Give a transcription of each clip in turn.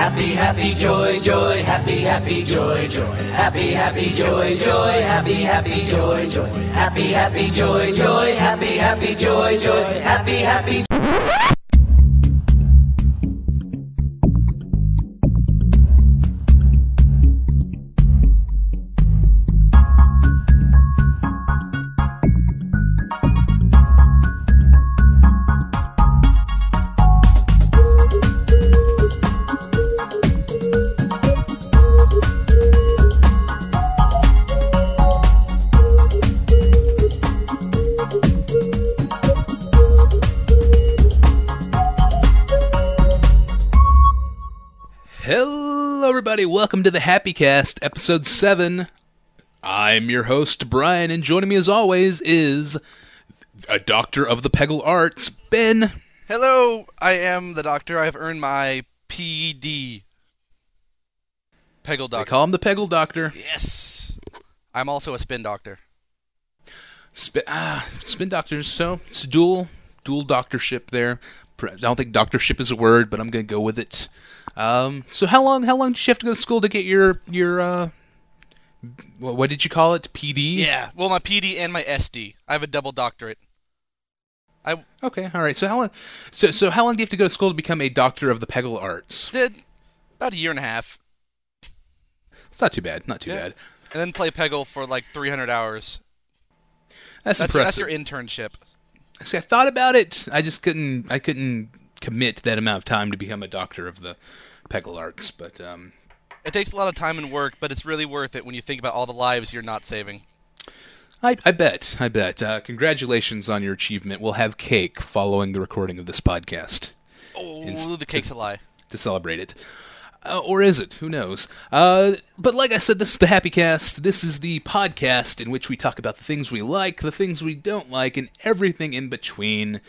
Happy, happy, joy, joy, happy, happy, joy, joy. Happy, happy, joy, joy, happy, happy, joy, joy. Happy, happy, joy, joy, happy, happy, joy, joy. Happy, happy. To the Happy Cast, episode 7. I'm your host, Brian, and joining me as always is a doctor of the Peggle Arts, Ben. Hello, I am the doctor. I've earned my PD. Peggle Doctor. They call him the Peggle Doctor. yes. I'm also a spin doctor. Spin, ah, spin doctors, so it's dual, dual doctorship there. I don't think doctorship is a word, but I'm going to go with it. Um, so how long, how long did you have to go to school to get your, your, uh, what, did you call it? PD? Yeah. Well, my PD and my SD. I have a double doctorate. I Okay, all right. So how long? So so how long do you have to go to school to become a doctor of the Peggle Arts? did about a year and a half, It's not too bad. Not too Yeah. bad. and then play Peggle for like 300 hours. That's, That's, that's your internship. See, I thought about it. I just couldn't. I couldn't commit that amount of time to become a doctor of the Peggle Arts. But um, It takes a lot of time and work, but it's really worth it when you think about all the lives you're not saving. I, I bet. I bet. Uh, congratulations on your achievement. We'll have cake following the recording of this podcast Oh, Ins- the cake's a lie. to celebrate it. Uh, or is it? Who knows? Uh, but like I said, this is the Happy Cast. This is the podcast in which we talk about the things we like, the things we don't like, and everything in between.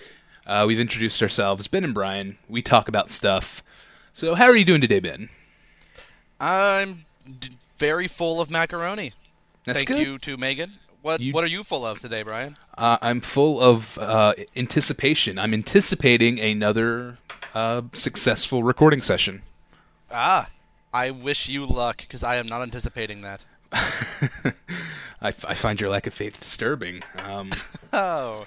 Uh, we've introduced ourselves, Ben and Brian. We talk about stuff. So, how are you doing today, Ben? I'm d- very full of macaroni. That's Thank good. you to Megan. What You- What are you full of today, Brian? Uh, I'm full of uh, anticipation. I'm anticipating another uh, successful recording session. Ah, I wish you luck because I am not anticipating that. I find your lack of faith disturbing. Um, Oh.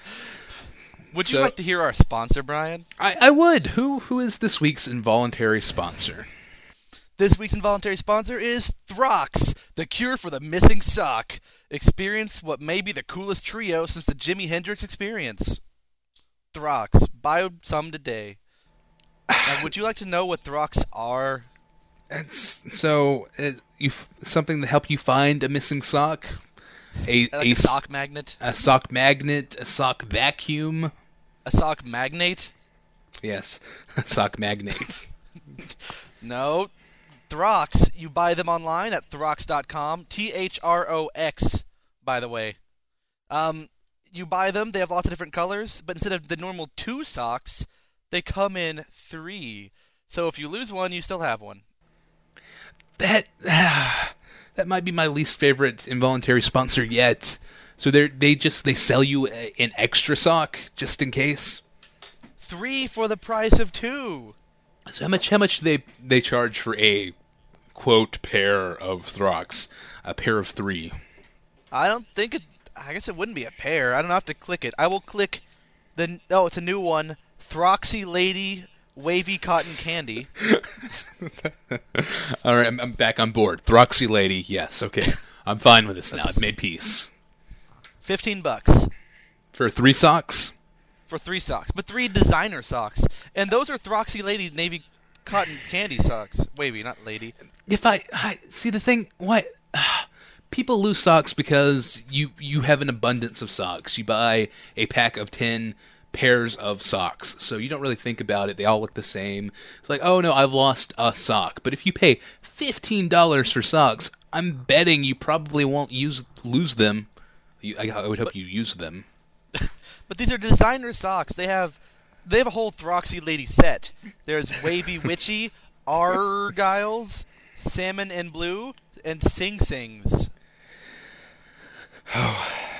Would you like to hear our sponsor, Brian? I, I would. Who who is this week's involuntary sponsor? This week's involuntary sponsor is Throx, the cure for the missing sock. Experience what may be the coolest trio since the Jimi Hendrix experience. Throx, buy some today. Now, would you like to know what Throx are? It's so it, you something to help you find a missing sock, a Like a, a sock magnet? a sock magnet, a sock vacuum. A sock magnate? Yes, a sock magnate. No. Throx, you buy them online at throx.com. T H R O X, by the way. Um, you buy them, they have lots of different colors, but instead of the normal two socks, they come in three. So if you lose one, you still have one. That that might be my least favorite involuntary sponsor yet. So they they just they sell you a, an extra sock just in case. Three for the price of two. So how much how much do they they charge for a quote pair of Throx, a pair of three? I don't think it. I guess it wouldn't be a pair. I don't have to click it. I will click the. Oh, it's a new one. Throxy Lady Wavy Cotton Candy. All right, I'm, I'm back on board. Throxy lady, yes, okay, I'm fine with this now. I've made peace. Fifteen bucks. For three socks, for three socks, but three designer socks, and those are Throxy Lady Navy Cotton Candy socks. Wavy, not lady. if I, I see the thing, what people lose socks because you you have an abundance of socks. You buy a pack of ten pairs of socks, so you don't really think about it. They all look the same. It's like, oh no, I've lost a sock. But if you pay fifteen dollars for socks, I'm betting you probably won't use lose them. You, I, I would hope you use them. But these are designer socks. They have they have a whole Throxy Lady set. There's Wavy Witchy, Argyles, Salmon and Blue, and Sing Sings. Oh.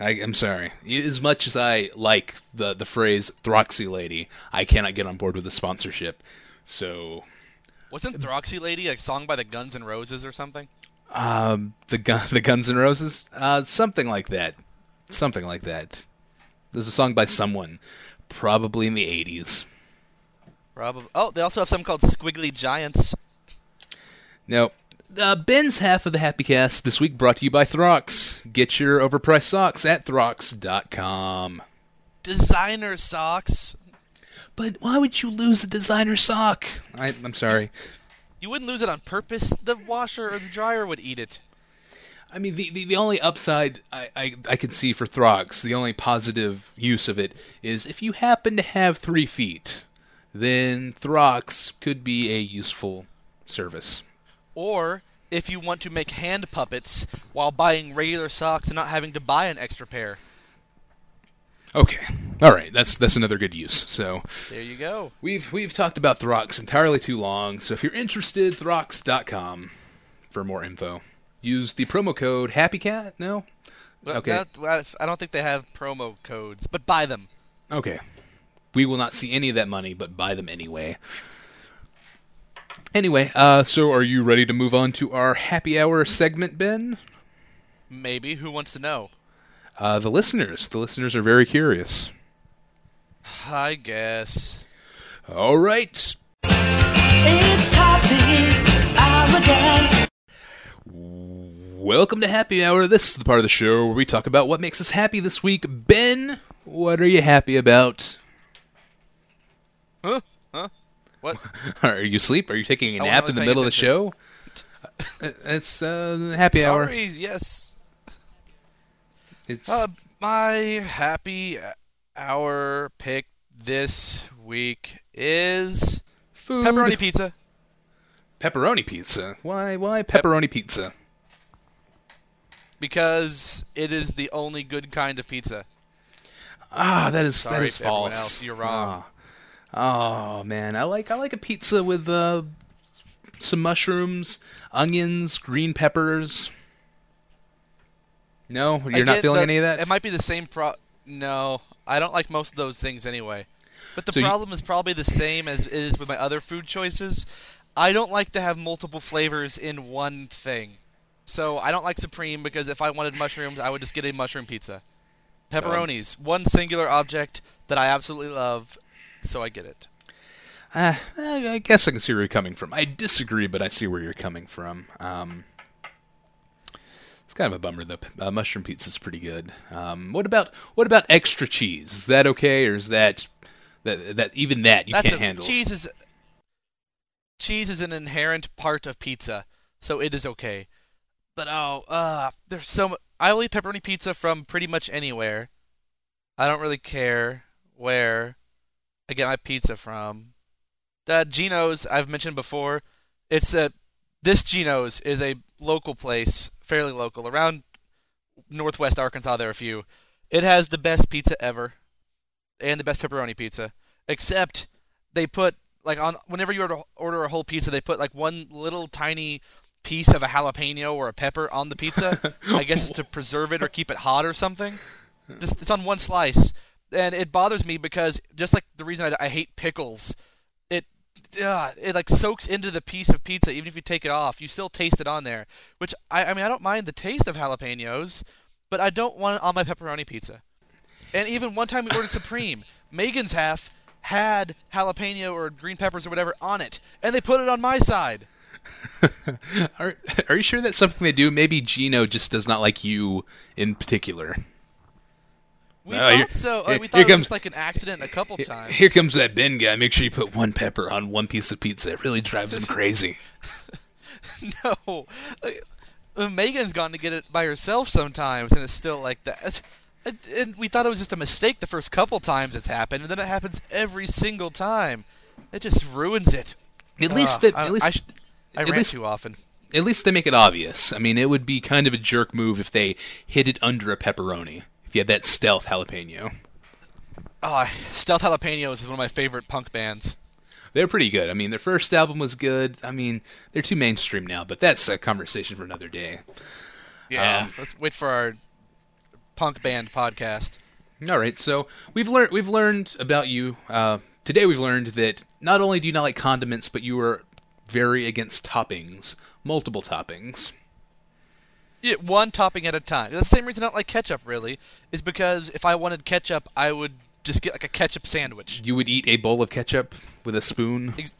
I, I'm sorry. As much as I like the the phrase "Throxy Lady," I cannot get on board with the sponsorship. So Wasn't Throxy Lady a song by the Guns N' Roses or something? Um, the gun, the Guns N' Roses, uh, something like that, something like that. There's a song by someone, probably in the '80s. Probably. Oh, they also have something called Squiggly Giants. Now, uh, Ben's half of the Happy Cast this week brought to you by Throx. Get your overpriced socks at throx.com. Designer socks. But why would you lose a designer sock? I, I'm sorry. You wouldn't lose it on purpose. The washer or the dryer would eat it. I mean, the, the, the only upside I, I, I can see for Throx, the only positive use of it, is if you happen to have three feet, then Throx could be a useful service. Or if you want to make hand puppets while buying regular socks and not having to buy an extra pair. Okay, all right, that's that's another good use. So There you go. we've we've talked about Throx entirely too long. So if you're interested, Throx.com for more info. Use the promo code HappyCat. No, Okay. that- I don't think they have promo codes, but buy them. Okay. We will not see any of that money, but buy them anyway. Anyway, uh, so are you ready to move on to our happy hour segment, Ben? Maybe. Who wants to know? Uh, the listeners. The listeners are very curious. I guess. All right. It's happy hour again. Welcome to Happy Hour. This is the part of the show where we talk about what makes us happy this week. Ben, what are you happy about? Huh? What? Are you asleep? Are you taking a I nap in the middle of the show? It's uh, happy hour. Yes. It's Uh, my happy hour pick this week is food. pepperoni pizza. Pepperoni pizza. Why? Why pepperoni pizza? because it is the only good kind of pizza. Ah, that is that Sorry is to everyone false. else, you're wrong. Ah. Oh man, I like I like a pizza with uh, some mushrooms, onions, green peppers. No, you're not feeling the- any of that. It might be the same pro. No, I don't like most of those things anyway. But the So you- problem is probably the same as it is with my other food choices. I don't like to have multiple flavors in one thing. So I don't like supreme because if I wanted mushrooms, I would just get a mushroom pizza. Pepperonis, one singular object that I absolutely love, so I get it. Ah, I guess I can see where you're coming from. I disagree, but I see where you're coming from. Um, it's kind of a bummer though. Uh, mushroom is pretty good. Um, what about what about extra cheese? Is that okay, or is that that that even that you That's can't a, handle? cheese is cheese is an inherent part of pizza, so it is okay. But oh, uh, there's so mu- I will eat pepperoni pizza from pretty much anywhere. I don't really care where I get my pizza from. Uh, Geno's I've mentioned before. It's a this Geno's is a local place, fairly local, around Northwest Arkansas. There are a few. It has the best pizza ever, and the best pepperoni pizza. Except they put like on whenever you order, order a whole pizza, they put like one little tiny piece of a jalapeno or a pepper on the pizza. I guess it's to preserve it or keep it hot or something. Just it's on one slice, and it bothers me because just like the reason I, I hate pickles, it uh, it like soaks into the piece of pizza. Even if you take it off, you still taste it on there. Which I, I mean I don't mind the taste of jalapenos, but I don't want it on my pepperoni pizza. And even one time we ordered Supreme, Megan's half had jalapeno or green peppers or whatever on it, and they put it on my side. Are Are you sure that's something they do? Maybe Gino just does not like you in particular. We Oh, here- thought so. here- Uh, we thought it was comes- like an accident a couple times. Here comes that Ben guy. Make sure you put one pepper on one piece of pizza. It really drives him crazy. no, Like, uh, Megan's gone to get it by herself sometimes, and it's still like that. And we thought it was just a mistake the first couple times it's happened, and then it happens every single time. It just ruins it. At least Ugh, that. At least. I, sh- I at rant least- too often. at least they make it obvious. I mean, it would be kind of a jerk move if they hid it under a pepperoni. If you had that stealth jalapeno, Oh, Stealth Jalapenos is one of my favorite punk bands. they're pretty good. I mean, their first album was good. I mean, they're too mainstream now, but that's a conversation for another day. Yeah, Um, let's wait for our punk band podcast. All right, so we've learned we've learned about you uh, today. We've learned that not only do you not like condiments, but you are very against toppings, multiple toppings. Yeah, one topping at a time. The same reason I don't like ketchup really is because if I wanted ketchup, I would just get like a ketchup sandwich. You would eat a bowl of ketchup with a spoon. Ex-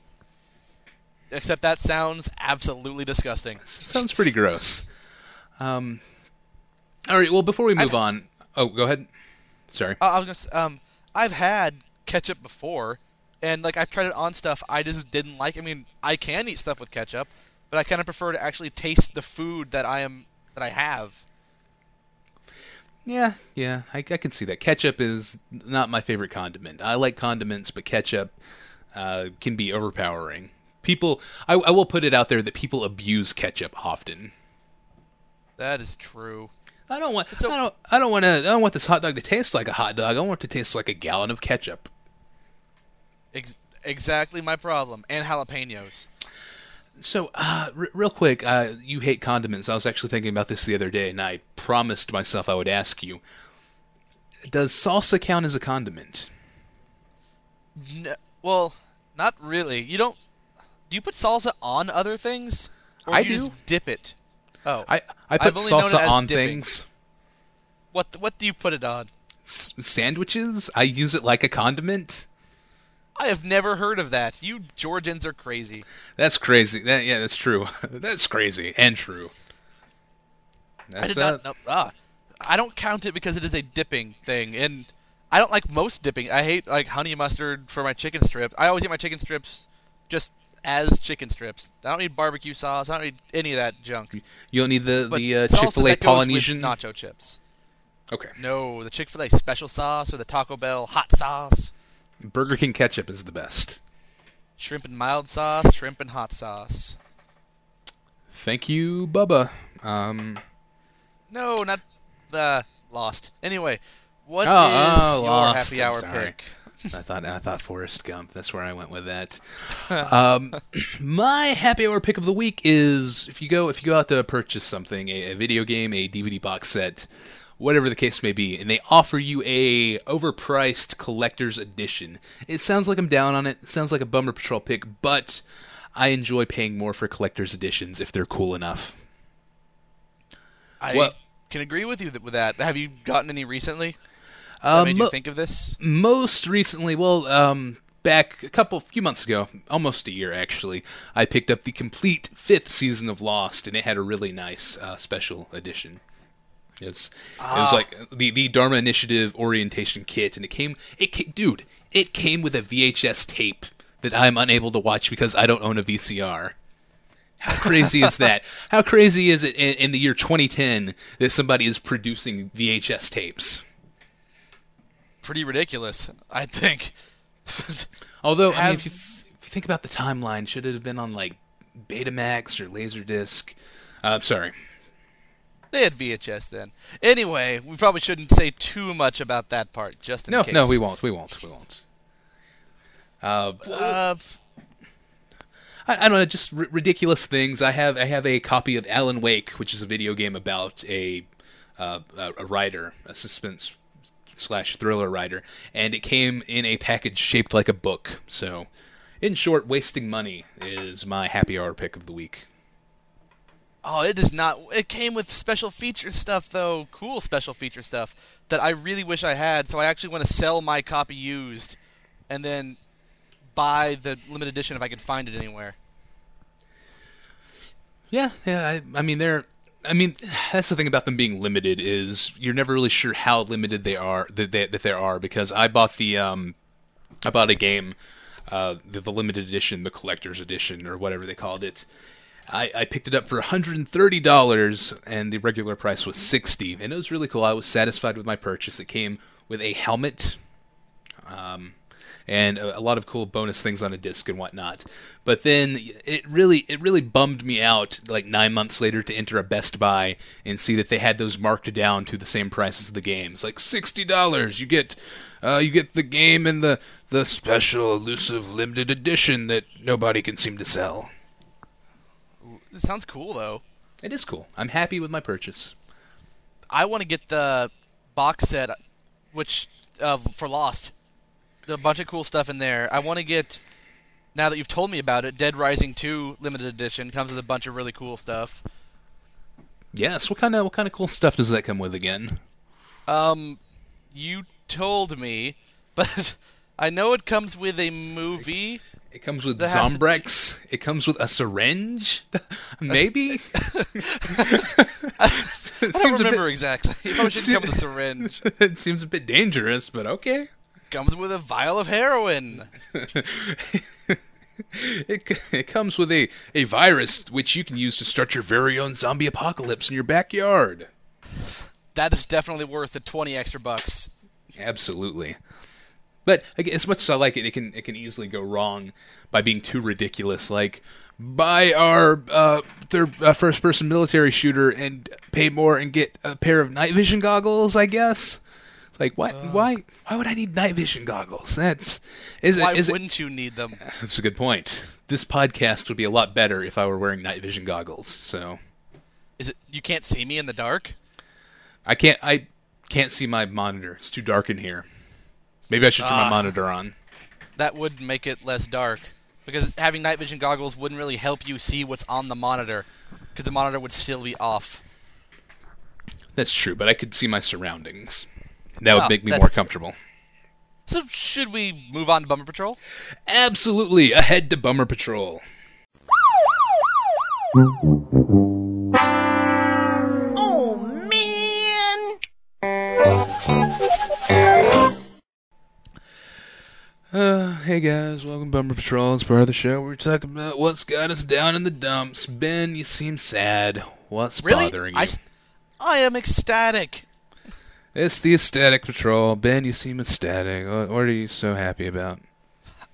Except that sounds absolutely disgusting. Sounds pretty gross. Um, all right. Well, before we move I've- on, oh, go ahead. Sorry. Uh, I was gonna, s- um, I've had ketchup before, and like I've tried it on stuff I just didn't like. I mean, I can eat stuff with ketchup, but I kind of prefer to actually taste the food that I am that I have. Yeah, yeah, I, I can see that. Ketchup is not my favorite condiment. I like condiments, but ketchup uh, can be overpowering. People, I, I will put it out there that people abuse ketchup often. That is true. I don't want. So- I don't. I don't want to. I don't want this hot dog to taste like a hot dog. I want it to taste like a gallon of ketchup. Ex- exactly my problem. And jalapenos. So, uh, r- real quick, uh, you hate condiments. I was actually thinking about this the other day, and I promised myself I would ask you: Does salsa count as a condiment? No, well, not really. You don't. Do you put salsa on other things? Or I you do. Just dip it. Oh, I I put I've only known it salsa on dipping. things. what what do you put it on? S- sandwiches. I use it like a condiment. I have never heard of that. You Georgians are crazy. That's crazy. That, yeah, that's true. that's crazy and true. That's I did not know. Ah, I don't count it because it is a dipping thing, and I don't like most dipping. I hate like honey mustard for my chicken strips. I always eat my chicken strips just as chicken strips. I don't need barbecue sauce. I don't need any of that junk. You don't need the But the uh, Chick Fil A that goes with Polynesian. nacho chips. Okay, No, the Chick Fil A special sauce or the Taco Bell hot sauce, Burger King ketchup is the best. shrimp and mild sauce, shrimp and hot sauce. Thank you, Bubba. Um, No, not the lost. Anyway, what Oh, is oh, your Lost. happy hour pick? I thought I thought Forrest Gump. That's where I went with that. um, my happy hour pick of the week is if you go if you go out to purchase something, a, a video game, a DVD box set, whatever the case may be, and they offer you a overpriced collector's edition. It sounds like I'm down on it. It sounds like a bummer patrol pick, but I enjoy paying more for collector's editions if they're cool enough. I Well- can agree with you with that. Have you gotten any recently? Um, made you think of this? most recently, well, um, back a couple, few months ago, almost a year actually, I picked up the complete fifth season of Lost, and it had a really nice uh, special edition. It's it was Ah. like the the Dharma Initiative orientation kit, and it came it ca- dude, it came with a VHS tape that I'm unable to watch because I don't own a VCR. How crazy is that? How crazy is it in, in the year 2010 that somebody is producing VHS tapes? Pretty ridiculous, I think. Although, I mean, if you, if you think about the timeline, should it have been on like Betamax or Laserdisc? Uh, I'm sorry. They had VHS then. Anyway, we probably shouldn't say too much about that part, just in No, case. no, we won't. We won't. We won't. Uh, Uh, I, I don't know, just r- ridiculous things. I have I have a copy of Alan Wake, which is a video game about a uh, a, a writer, a suspense slash thriller writer, and it came in a package shaped like a book. So, in short, wasting money is my happy hour pick of the week. Oh, it is not. It came with special feature stuff, though. Cool special feature stuff that I really wish I had. So I actually want to sell my copy used, and then buy the limited edition if I can find it anywhere. Yeah, yeah. I, I mean, they're. I mean, that's the thing about them being limited is you're never really sure how limited they are that they, that there are because I bought the um, I bought a game, uh, the, the limited edition, the collector's edition, or whatever they called it. I, I picked it up for 130 dollars, and the regular price was 60, and it was really cool. I was satisfied with my purchase. It came with a helmet, um, and a, a lot of cool bonus things on a disc and whatnot. But then it really it really bummed me out like nine months later to enter a Best Buy and see that they had those marked down to the same price as the game. It's like sixty dollars. You get uh, you get the game and the the special elusive limited edition that nobody can seem to sell. It sounds cool though. It is cool. I'm happy with my purchase. I want to get the box set, which uh, for Lost, There's a bunch of cool stuff in there. I want to get now that you've told me about it, Dead Rising 2 limited edition comes with a bunch of really cool stuff. Yes. What kind of what kind of cool stuff does that come with again? Um, you told me, but I know it comes with a movie. It comes with That has to- Zombrex. It comes with a syringe. Maybe. I don't remember bit. exactly. It probably should come with a syringe. It seems a bit dangerous, but okay. Comes with a vial of heroin. It, it comes with a, a virus which you can use to start your very own zombie apocalypse in your backyard. That is definitely worth the 20 extra bucks. Absolutely. But ag- as much as I like it, it can it can easily go wrong by being too ridiculous. Like buy our uh, third uh, first person military shooter and pay more and get a pair of night vision goggles. I guess. It's like what? why? Why would I need night vision goggles? That's is Why is it? wouldn't you need them? That's a good point. This podcast would be a lot better if I were wearing night vision goggles. So Is it you can't see me in the dark? I can't I can't see my monitor. It's too dark in here. Maybe I should turn my Ah. monitor on. That would make it less dark because having night vision goggles wouldn't really help you see what's on the monitor because the monitor would still be off. That's true, but I could see my surroundings. That would Oh, make me more comfortable. So should we move on to Bummer Patrol? Absolutely. Ahead to Bummer Patrol. Uh, hey guys, welcome to Bummer Patrol. It's part of the show. We're talking about what's got us down in the dumps. Ben, you seem sad. What's Really? bothering you? i am ecstatic. It's the Ecstatic Patrol. Ben, you seem ecstatic. What, what are you so happy about?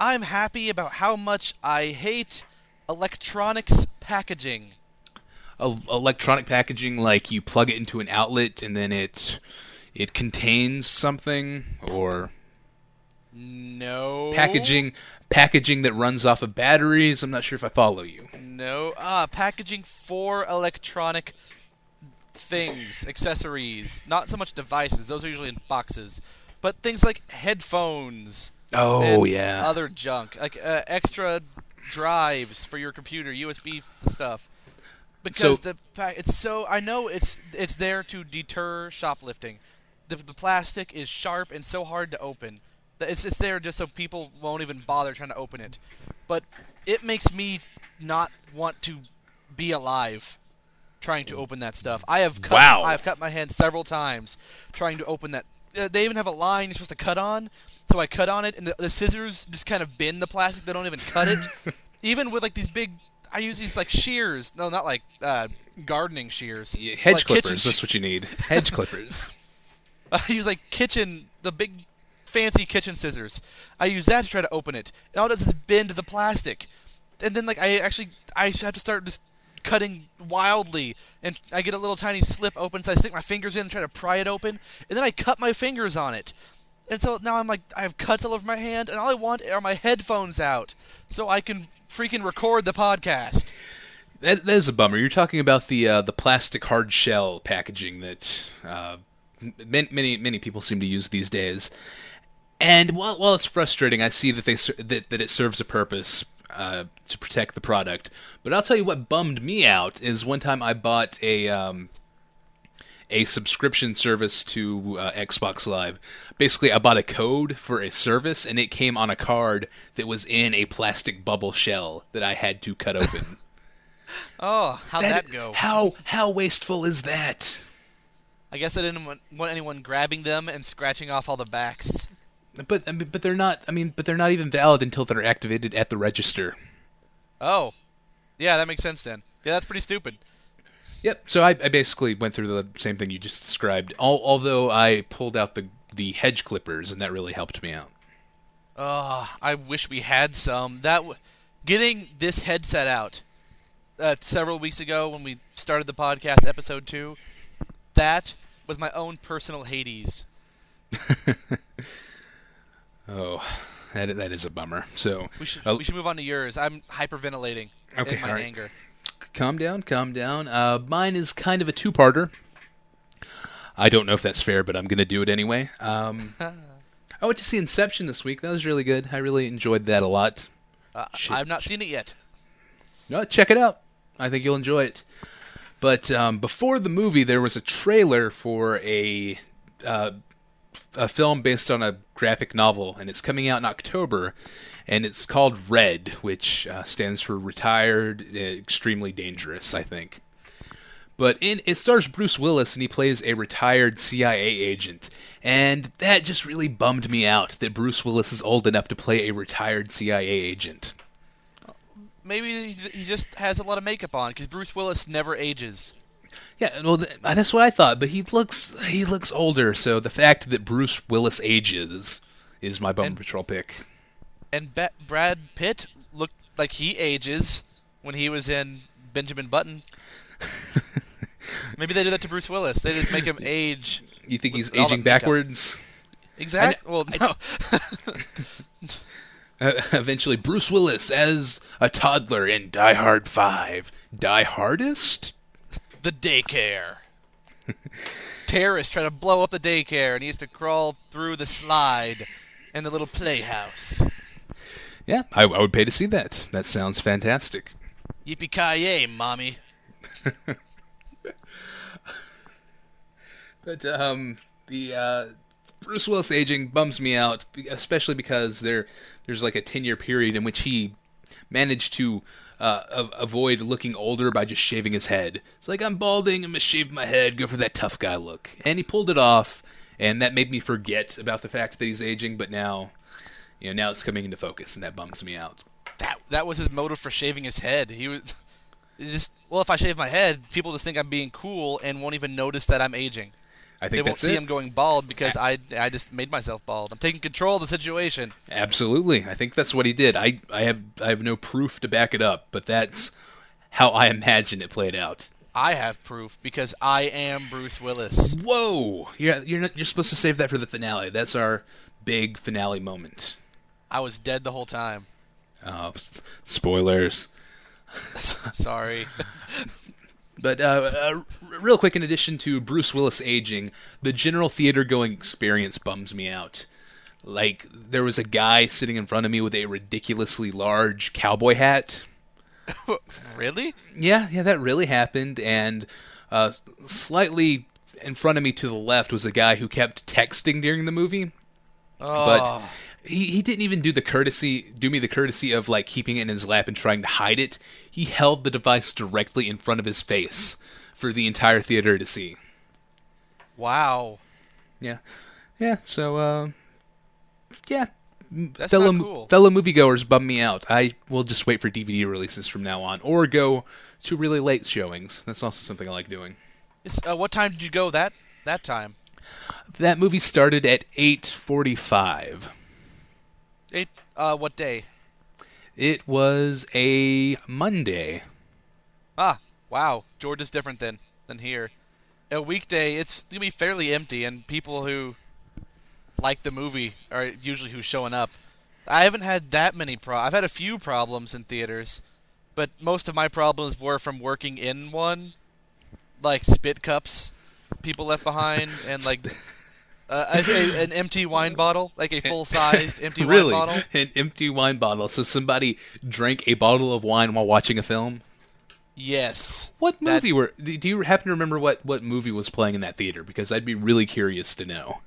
I'm happy about how much I hate electronics packaging. El- electronic packaging, like you plug it into an outlet and then it it contains something, or No. packaging packaging that runs off of batteries. I'm not sure if I follow you. No. Ah, packaging for electronic things, accessories. Not so much devices. Those are usually in boxes. But things like headphones. Oh yeah. Other junk. Like uh, extra drives for your computer, USB stuff. Because So- the pa- it's so I know it's it's there to deter shoplifting. The, the plastic is sharp and so hard to open. It's it's there just so people won't even bother trying to open it. But it makes me not want to be alive trying to open that stuff. I have cut Wow. I've cut my hand several times trying to open that. Uh, they even have a line you're supposed to cut on, so I cut on it, and the, the scissors just kind of bend the plastic. They don't even cut it. even with like these big, I use these like shears. No, not like uh, gardening shears. Yeah, Hedge like clippers. That's what you need. Hedge clippers. I use like kitchen, the big fancy kitchen scissors. I use that to try to open it, and all it does is bend the plastic. And then like I actually I have to start just cutting wildly, and I get a little tiny slip open, so I stick my fingers in and try to pry it open, and then I cut my fingers on it. And so now I'm like I have cuts all over my hand, and all I want are my headphones out so I can freaking record the podcast. That, that is a bummer. You're talking about the uh, the plastic hard shell packaging that uh, m- many many people seem to use these days. And while while it's frustrating, I see that they that that it serves a purpose uh, to protect the product. But I'll tell you what bummed me out is one time I bought a um, a subscription service to uh, Xbox Live. Basically, I bought a code for a service, and it came on a card that was in a plastic bubble shell that I had to cut open. Oh, how'd that, go? How how wasteful is that? I guess I didn't want, want anyone grabbing them and scratching off all the backs. But I mean, but they're not. I mean, but they're not even valid until they're activated at the register. Oh, yeah, that makes sense then. Yeah, that's pretty stupid. Yep. So I, I basically went through the same thing you just described. Al- although I pulled out the the hedge clippers, and that really helped me out. Oh, I wish we had some. That w- getting this headset out uh, several weeks ago when we started the podcast, episode two. That was my own personal Hades. Oh, that that is a bummer. So We should uh, we should move on to yours. I'm hyperventilating Okay, in my right. anger. calm down, calm down. Uh, mine is kind of a two-parter. I don't know if that's fair, but I'm going to do it anyway. Um, I went to see Inception this week. That was really good. I really enjoyed that a lot. Uh, I've not seen it yet. No, check it out. I think you'll enjoy it. But um, before the movie, there was a trailer for a uh, a film based on a graphic novel, and it's coming out in October. And it's called Red, which uh, stands for Retired, uh, Extremely Dangerous, I think. But in it stars Bruce Willis, and he plays a retired CIA agent. And that just really bummed me out that Bruce Willis is old enough to play a retired CIA agent. Maybe he he just has a lot of makeup on because Bruce Willis never ages. Yeah, well, th- that's what I thought. But he looks he looks older, so the fact that Bruce Willis ages is my Bone And- Patrol pick. And Ba- Brad Pitt looked like he ages when he was in Benjamin Button. Maybe they do that to Bruce Willis. They just make him age. You think he's aging backwards? Exactly. Well, no. Uh, eventually, Bruce Willis as a toddler in Die Hard Five. Die Hardest? The daycare. Terrorists try to blow up the daycare, and he has to crawl through the slide in the little playhouse. Yeah, I, I would pay to see that. That sounds fantastic. Yippee ki yay, mommy! But um, the uh, Bruce Willis aging bums me out, especially because there there's like a ten year period in which he managed to uh, avoid looking older by just shaving his head. It's like I'm balding, I'm gonna shave my head, go for that tough guy look, and he pulled it off, and that made me forget about the fact that he's aging. But now, you know, now it's coming into focus, and that bums me out. That that was his motive for shaving his head. He was just well, if I shave my head, people just think I'm being cool and won't even notice that I'm aging. I They won't see it. him going bald because I I just made myself bald. I'm taking control of the situation. Absolutely, I think that's what he did. I I have I have no proof to back it up, but that's how I imagine it played out. I have proof because I am Bruce Willis. Whoa! You're you're not, you're supposed to save that for the finale. That's our big finale moment. I was dead the whole time. Oh, s- spoilers. Sorry. But uh, uh, real quick, in addition to Bruce Willis aging, the general theater going experience bums me out. Like there was a guy sitting in front of me with a ridiculously large cowboy hat. really? Yeah, yeah, that really happened. And uh, slightly in front of me to the left was a guy who kept texting during the movie. Oh. but he, he didn't even do the courtesy do me the courtesy of like keeping it in his lap and trying to hide it. He held the device directly in front of his face for the entire theater to see. Wow. yeah. Yeah so uh yeah. That's fellow cool. fellow moviegoers bum me out. I will just wait for dvd releases from now on or go to really late showings. That's also something i like doing. Uh, what time did you go that that time? that movie started at 8.45 Eight. Uh, what day? it was a monday Ah, wow. Georgia's different than than here. A weekday, it's gonna be fairly empty, and people who like the movie are usually who's showing up. I haven't had that many pro. I've had a few problems in theaters, but most of my problems were from working in one, like spit cups people left behind, and like uh, a, an empty wine bottle, like a full-sized empty really wine bottle. an empty wine bottle so somebody drank a bottle of wine while watching a film Yes. what That- movie were do you happen to remember what what movie was playing in that theater because i'd be really curious to know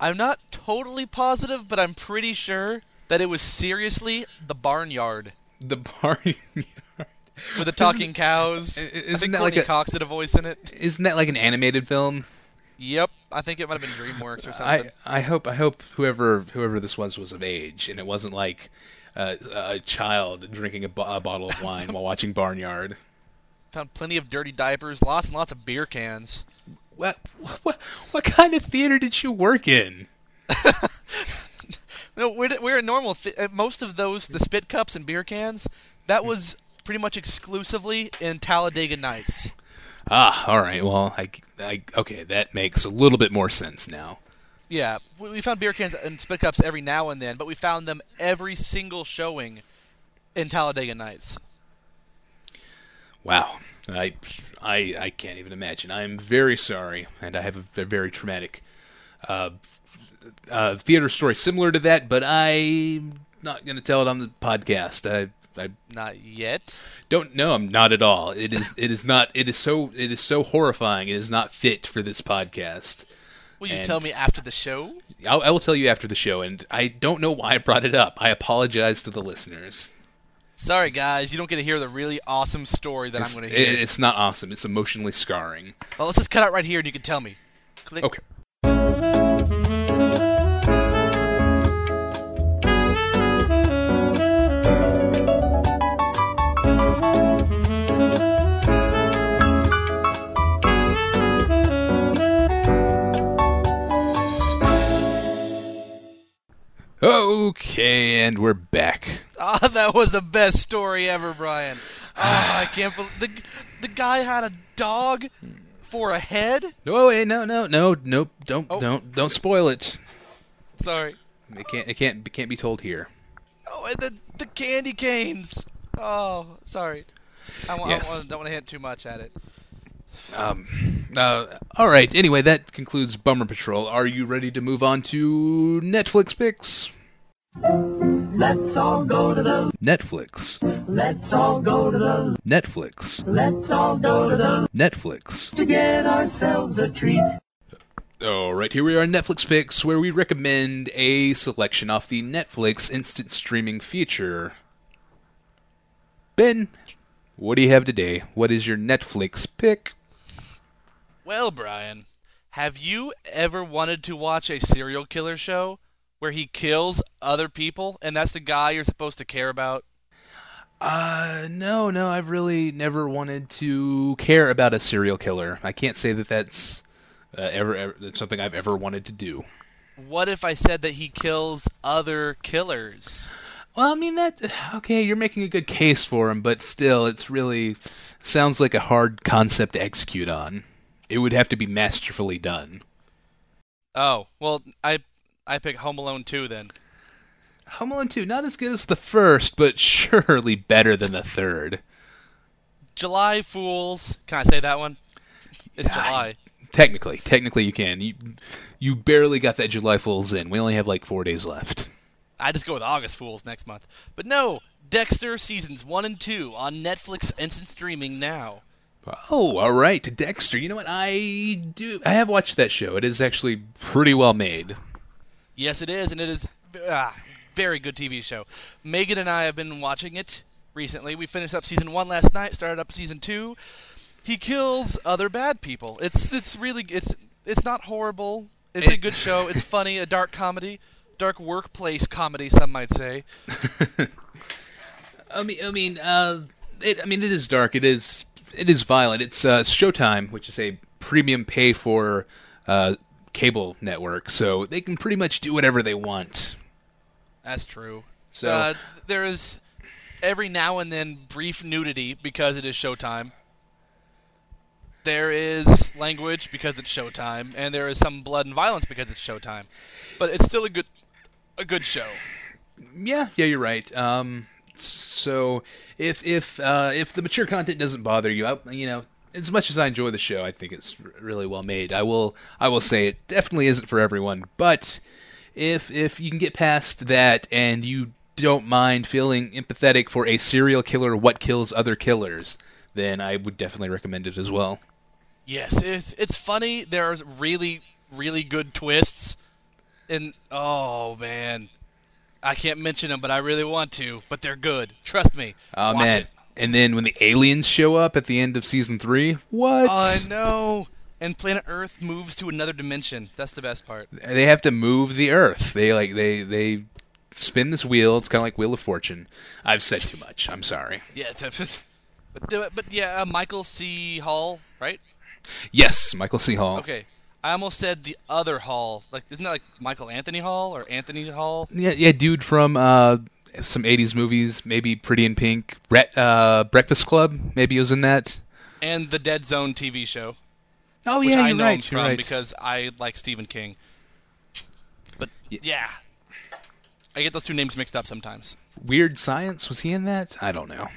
I'm not totally positive, but I'm pretty sure that it was seriously the barnyard the barnyard with the talking cows. i- I isn't think that like Courtney a- Cox did a voice in it. isn't that like an animated film Yep, I think it might have been DreamWorks or something. i hope i hope whoever whoever this was was of age and it wasn't like uh, a child drinking a, bo- a bottle of wine while watching barnyard Found plenty of dirty diapers, lots and lots of beer cans. what, what what kind of theater did you work in No, we're we're a normal. Th- uh, most of those, the spit cups and beer cans, that was pretty much exclusively in Talladega Nights. Ah, all right. Well, I, I, okay, that makes a little bit more sense now. Yeah, we, we found beer cans and spit cups every now and then, but we found them every single showing in Talladega Nights. Wow, I, I, I can't even imagine. I am very sorry, and I have a, a very traumatic uh, uh, theater story similar to that. But I'm not going to tell it on the podcast. I I Not yet. don't know. I'm not at all. It is it is not. It is so it is so horrifying. It is not fit for this podcast. Will you And- tell me after the show? I'll, I will tell you after the show, and I don't know why I brought it up. I apologize to the listeners. Sorry, guys, you don't get to hear the really awesome story that It's, I'm going to hear. it's not awesome. It's emotionally scarring. well, let's just cut out right here, and you can tell me. Click. Okay. Okay, and we're back. Ah, that was the best story ever, Brian. Oh, I can't believe the the guy had a dog for a head. Oh wait, no, no, no, nope. Don't, Oh. don't, don't spoil it. Sorry. It can't, it can't, it can't be told here. Oh, and the the candy canes. Oh, sorry. I, I Yes. don't want to hint too much at it. Um. Uh. All right. Anyway, that concludes Bummer Patrol. Are you ready to move on to Netflix picks? Let's all go to the, Netflix. let's all go to the, Netflix. let's all go to the, Netflix. to get ourselves a treat. All right, here we are, Netflix picks, where we recommend a selection off the Netflix instant streaming feature. Ben, what do you have today? What is your Netflix pick? Well, Brian, have you ever wanted to watch a serial killer show where he kills other people and that's the guy you're supposed to care about? Uh, no, no, I've really never wanted to care about a serial killer. I can't say that that's uh, ever, ever that's something I've ever wanted to do. What if I said that he kills other killers? Well, I mean that okay, you're making a good case for him, but still it's really sounds like a hard concept to execute on. It would have to be masterfully done. Oh, well, I I pick Home Alone 2 then. Home Alone 2, not as good as the first, but surely better than the third. July Fools. Can I say that one? It's Yeah, July. Technically, technically you can. You you barely got that July Fools in. We only have like 4 days left. I just go with August Fools next month. But no, Dexter seasons 1 and 2 on Netflix instant streaming now. Oh, all right, Dexter. You know what? I do I have watched that show. It is actually pretty well made. Yes, it is, and it is ah, very good TV show. Megan and I have been watching it recently. We finished up season one last night. Started up season two. He kills other bad people. It's it's really it's it's not horrible. It's a good show. It's funny, a dark comedy, dark workplace comedy. Some might say. I mean, I mean, uh, it, I mean, it is dark. It is, it is violent. It's uh, Showtime, which is a premium pay for uh, cable network, so they can pretty much do whatever they want. That's true. So- uh, there is every now and then brief nudity because it is Showtime. There is language because it's Showtime, and there is some blood and violence because it's Showtime. But it's still a good, a good show. Yeah, yeah, you're right. Um, so if if uh, if the mature content doesn't bother you, I, you know, as much as I enjoy the show, I think it's r- really well made. I will I will say it definitely isn't for everyone, but if if you can get past that and you don't mind feeling empathetic for a serial killer what kills other killers, then I would definitely recommend it as well. Yes, it's it's funny. There are really really good twists, and oh man, I can't mention them, but I really want to. But they're good. Trust me. Oh Watch man. it. And then when the aliens show up at the end of season 3, what? I know. And planet Earth moves to another dimension. That's the best part. they have to move the earth. They like they they spin this wheel. It's kind of like Wheel of Fortune. I've said too much. I'm sorry. Yeah, it's but but yeah, uh, Michael C. Hall, right? Yes, Michael C. Hall. Okay, I almost said the other Hall. Like, isn't that like Michael Anthony Hall or Anthony Hall? Yeah, yeah, dude from uh, some '80s movies, maybe Pretty in Pink, Bre- uh, Breakfast Club. Maybe he was in that. And the Dead Zone TV show, Oh which yeah, I you're know right. him You're from right. because I like Stephen King. But Y- yeah, I get those two names mixed up sometimes. Weird Science was he in that? I don't know.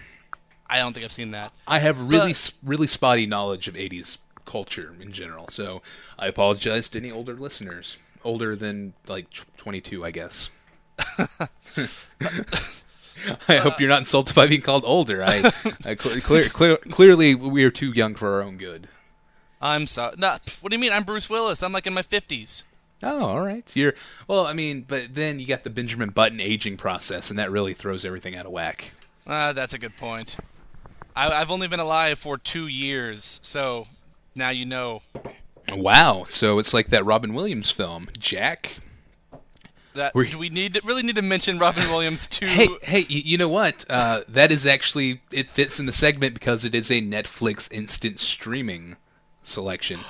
I don't think I've seen that. I have really But- really spotty knowledge of '80s culture in general, so I apologize to any older listeners, older than like 22, I guess. I hope you're not insulted by being called older. I, I cl- clear, clear, clearly we are too young for our own good. I'm sorry. Nah, what do you mean? I'm Bruce Willis. I'm like in my 50s. Oh, all right. You're well. I mean, but then you got the Benjamin Button aging process, and that really throws everything out of whack. Ah, that's a good point. I, I've only been alive for two years, so now you know. Wow. So it's like that Robin Williams film, Jack. That do we need to, really need to mention Robin Williams too? Hey, hey, you know what? Uh, that is actually it fits in the segment because it is a Netflix instant streaming selection. Is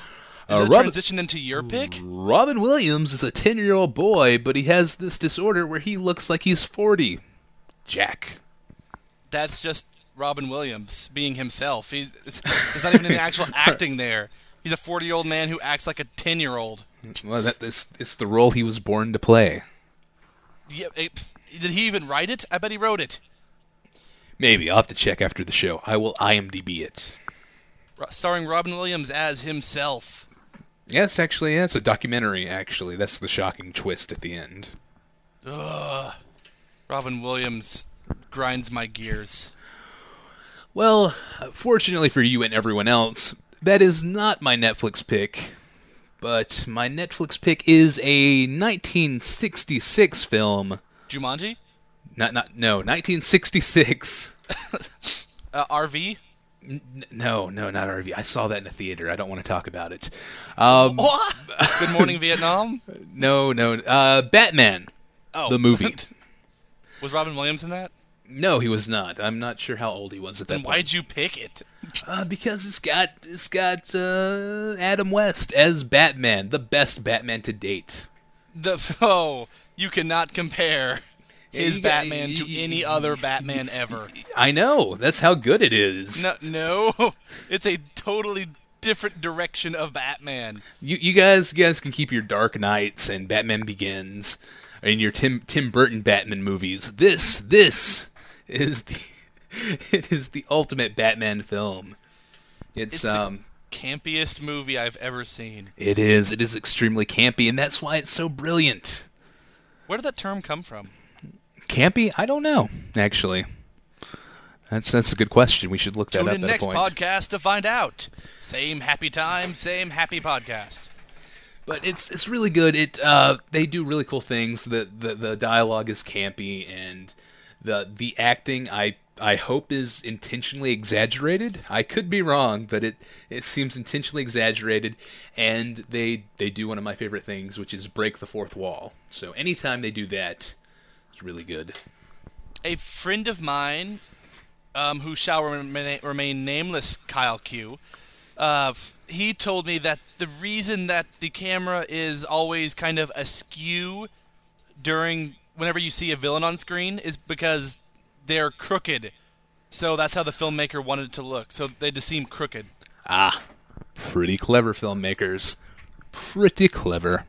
Uh, Robin, transition into your pick? Robin Williams is a ten-year-old boy, but he has this disorder where he looks like he's forty. Jack. That's just Robin Williams being himself. He's there's not even any actual acting there. He's a 40 year old man who acts like a 10 year old. Well, that this it's the role he was born to play. Yeah, pff, did he even write it? I bet he wrote it. Maybe I'll have to check after the show. I will IMDb it. Starring Robin Williams as himself. Yes, actually, yeah, it's a documentary. Actually, that's the shocking twist at the end. Ugh. Robin Williams grinds my gears. Well, fortunately for you and everyone else, that is not my Netflix pick. But my Netflix pick is a 1966 film. Jumanji? Not, not, no, 1966. Uh, RV? N- no, no, not RV. I saw that in a theater. I don't want to talk about it. Um, What? Good Morning Vietnam? no, no. Uh, Batman, Oh. the movie. Was Robin Williams in that? No, he was not. I'm not sure how old he was at that Then point. why'd you pick it? Uh, because it's got it's got uh, Adam West as Batman, the best Batman to date. The oh, you cannot compare his you got- Batman to y- any other Batman ever. I know that's how good it is. No, no, it's a totally different direction of Batman. You you guys you guys can keep your Dark Knights and Batman Begins and your Tim Tim Burton Batman movies. This this is the it is the ultimate Batman film. It's, It's the- um Campiest movie I've ever seen. it is it is extremely campy and that's why it's so brilliant. Where did that term come from? Campy? I don't know actually. That's that's a good question. We should look that Tune up in at next a point. podcast to find out. Same happy time, same happy podcast. but it's it's really good. It uh, they do really cool things. The, the the dialogue is campy, and the the acting I I hope is intentionally exaggerated. I could be wrong, but it it seems intentionally exaggerated. And they they do one of my favorite things, which is break the fourth wall. So anytime they do that, it's really good. A friend of mine, um, who shall remain, remain nameless, Kyle Q, uh, he told me that the reason that the camera is always kind of askew during whenever you see a villain on screen is because they're crooked. So that's how the filmmaker wanted it to look. So they just seem crooked. Ah, pretty clever filmmakers. Pretty clever.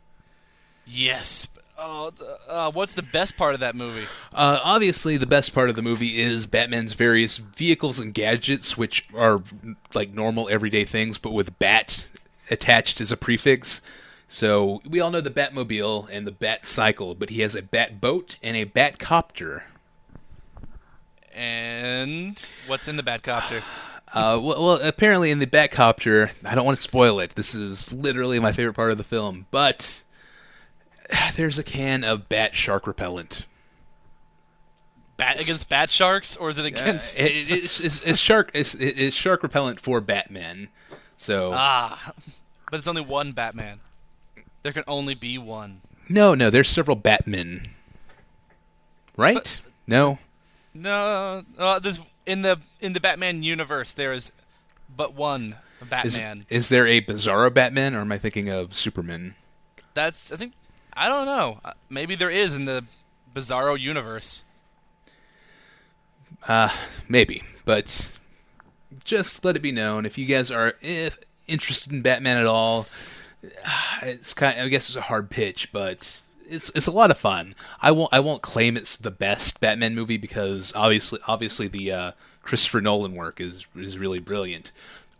Yes. Oh, uh, what's the best part of that movie? Uh, obviously, the best part of the movie is Batman's various vehicles and gadgets, which are like normal everyday things, but with bat attached as a prefix. So we all know the Batmobile and the Bat Cycle, but he has a Bat Boat and a Bat Copter. And what's in the Batcopter? Uh, well, well, apparently in the Batcopter, I don't want to spoil it. This is literally my favorite part of the film, but there's a can of Bat Shark repellent. Bat against bat sharks, or is it against? Uh, it, it's, it's, it's shark. It's, it's shark repellent for Batman. So ah, but it's only one Batman. There can only be one. no, no. There's several Batmen. Right? no. No, uh, there's in the in the Batman universe there is but one Is, Batman. is there a Bizarro Batman, or am I thinking of Superman? That's I think I don't know. Uh, Maybe there is in the Bizarro universe. Uh, maybe, but just let it be known if you guys are eh, interested in Batman at all. It's kind. I guess it's a hard pitch, but it's it's a lot of fun. I won't I won't claim it's the best Batman movie because obviously obviously the uh, Christopher Nolan work is is really brilliant.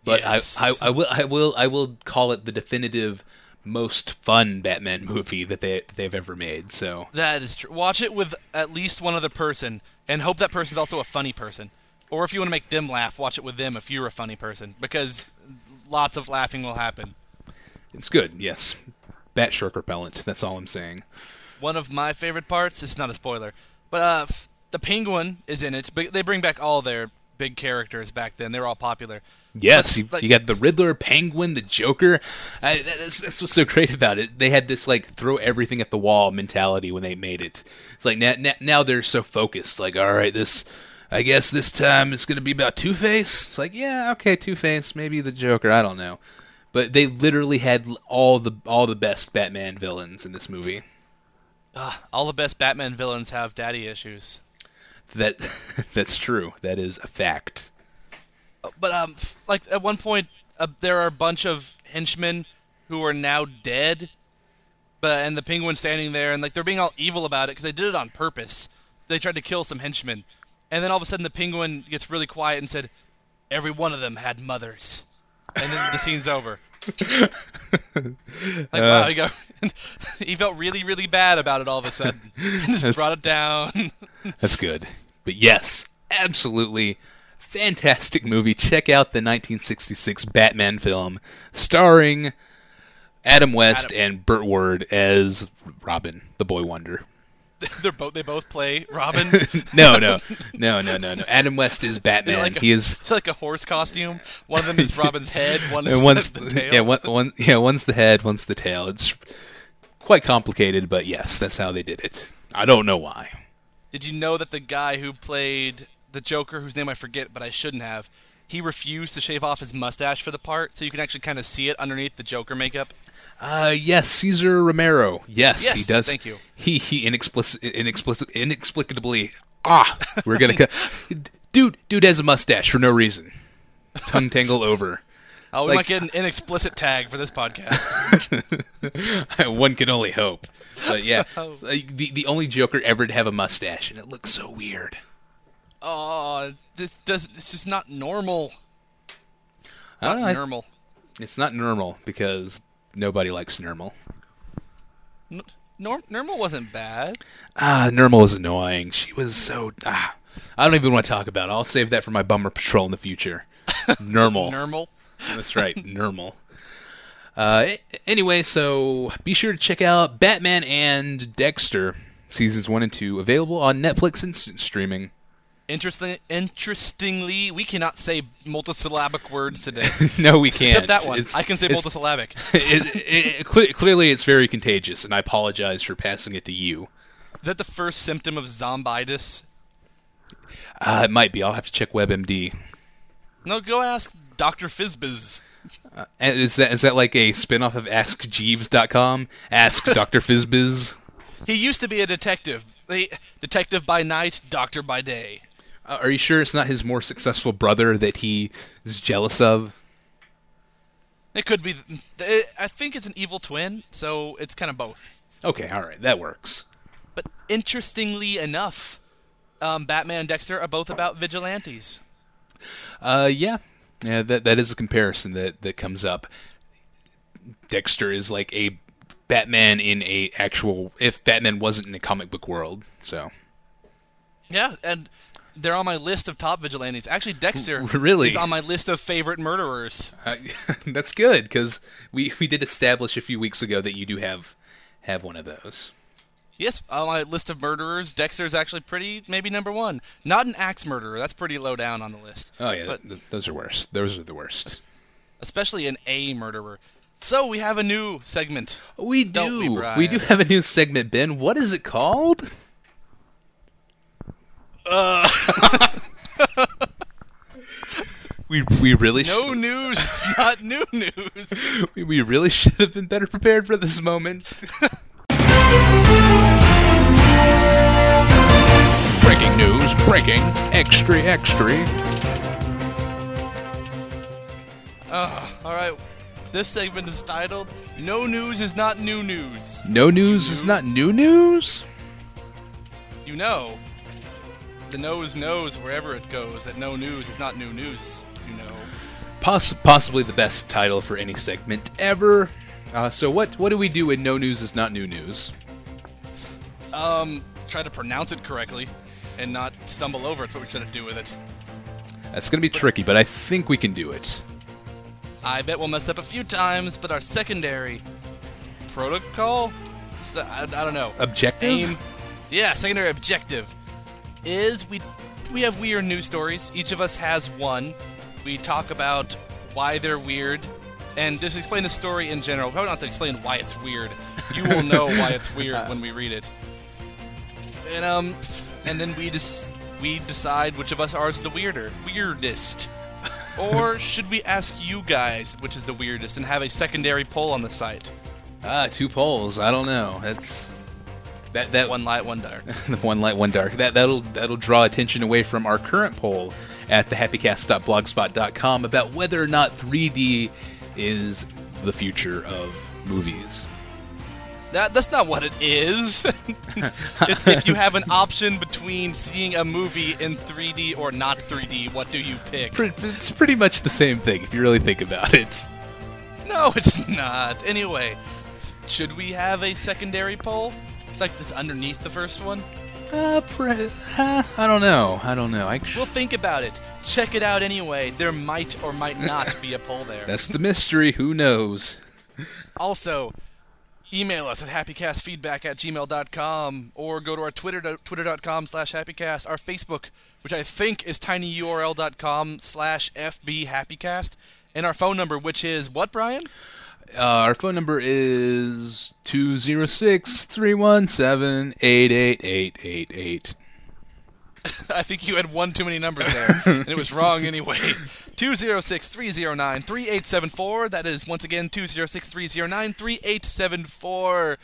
But Yes. I, I I will I will I will call it the definitive most fun Batman movie that they they've ever made. So That is true. Watch it with at least one other person, and hope that person's also a funny person. Or if you want to make them laugh, watch it with them if you're a funny person, because lots of laughing will happen. it's good. Yes, Bat shark repellent. That's all I'm saying. One of my favorite parts. It's not a spoiler, but uh, the Penguin is in it. But they bring back all their big characters back then. They were all popular. Yes, you, like- you got the Riddler, Penguin, the Joker. I, that's, that's what's so great about it. They had this like throw everything at the wall mentality when they made it. It's like now, now, now they're so focused. Like, all right, this, I guess this time it's going to be about Two Face. It's like, yeah, okay, Two Face, maybe the Joker. I don't know, but they literally had all the all the best Batman villains in this movie. Ah, all the best Batman villains have daddy issues. That that's true. That is a fact. But um, like at one point, uh, there are a bunch of henchmen who are now dead. But and the penguin standing there, and like they're being all evil about it because they did it on purpose. They tried to kill some henchmen, and then all of a sudden the penguin gets really quiet and said, "Every one of them had mothers," and then the scene's over. like wow, uh, he got he felt really really bad about it all of a sudden, and just brought it down. That's good. But yes, absolutely fantastic movie. Check out the 1966 Batman film starring Adam West Adam- and Burt Ward as Robin, the boy wonder. They're both they both play Robin. No, no, no, no, no, no. Adam West is Batman. like a- he is It's like a horse costume. One of them is Robin's head. One is one's the tail. yeah, one, one yeah, one's the head, one's the tail. It's quite complicated, but yes, that's how they did it. I don't know why. Did you know that the guy who played the Joker, whose name I forget, but I shouldn't have, he refused to shave off his mustache for the part, so you can actually kind of see it underneath the Joker makeup. Uh, yes, Cesar Romero. Yes, Yes, he does. thank you. He he inexplicit, inexplicit, inexplicably. Ah, we're gonna cut. Dude, dude has a mustache for no reason. Tongue tangle over. Oh, we Like- might get an inexplicit tag for this podcast. One can only hope. But yeah, the the only Joker ever to have a mustache, and it looks so weird. Oh, this does this is not normal. It's not know, I- normal. It's not normal because nobody likes normal. N- Norm- normal wasn't bad. Ah, Normal was annoying. She was so ah. I don't even want to talk about it. I'll save that for my bummer patrol in the future. Normal. Normal. That's right, normal. Uh, anyway, so be sure to check out Batman and Dexter seasons one and two, available on Netflix instant streaming. Interesting. Interestingly, we cannot say multisyllabic words today. no, we can't. Except that one. It's- I can say multisyllabic. it, it, cle- clearly, it's very contagious, and I apologize for passing it to you. Is that the first symptom of zombitis? Uh, it might be. I'll have to check WebMD. No, go ask Dr. Fizbiz. And is that is that like a spin-off of AskJeeves.com? Ask Dr. Fizbiz. He used to be a detective. Detective by night, doctor by day. Uh, are you sure it's not his more successful brother that he is jealous of? It could be. th- I think it's an evil twin, so it's kind of both. Okay, all right, that works. But interestingly enough, um, Batman and Dexter are both about vigilantes. Uh, yeah, yeah. That that is a comparison that that comes up. Dexter is like a Batman in a actual. If Batman wasn't in the comic book world, so Yeah, and they're on my list of top vigilantes. Actually, Dexter Really? is on my list of favorite murderers. uh, that's good because we we did establish a few weeks ago that you do have have one of those. Yes, on my list of murderers, Dexter is actually pretty, maybe number one. Not an axe murderer. That's pretty low down on the list. Oh yeah, But- th- th- those are worse. Those are the worst. especially an A murderer. So we have a new segment. We Don't we, We, do have a new segment, Ben. What is it called? Uh. we we really No should, news is not new news. we, we really should have been better prepared for this moment. breaking news! Breaking! Extra! Extra! All right, this segment is titled "No News is Not New News." No news is not new news. You know, the nose knows wherever it goes that no news is not new news. You know, Poss- possibly the best title for any segment ever. Uh, so what what do we do when no news is not new news? Um, try to pronounce it correctly and not stumble over. It's what we try to do with it. That's gonna be tricky, but I think we can do it. I bet we'll mess up a few times, but our secondary protocol? The, I, I don't know. Objective? Aim. Yeah, secondary objective is we we have weird news stories. Each of us has one. We talk about why they're weird and just explain the story in general. Probably not have to explain why it's weird. You will know why it's weird when we read it. And um and then we just we decide which of us are the weirder, weirdest. or should we ask you guys which is the weirdest and have a secondary poll on the site? Ah, two polls. I don't know. That's that that One light, one dark. the one light, one dark. That that'll that'll draw attention away from our current poll at thehappycast.blogspot.com about whether or not 3D is the future of movies. That, that's not what it is. it's if you have an option between seeing a movie in 3D or not 3D, what do you pick? It's pretty much the same thing if you really think about it. No, it's not. Anyway, should we have a secondary poll? Like this underneath the first one? Uh, pre- uh, I don't know. I don't know. I, We'll think about it. Check it out anyway. There might or might not be a poll there. that's the mystery. Who knows? Also, email us at happycastfeedback at gmail.com or go to our Twitter, twitter.com slash happycast, our Facebook, which I think is tinyurl.com slash fbhappycast, and our phone number, which is what, Brian? Uh, our phone number is 206 317 88888. I think you had one too many numbers there, and it was wrong anyway. 206 309 3874. That is, once again, 206 309 3874.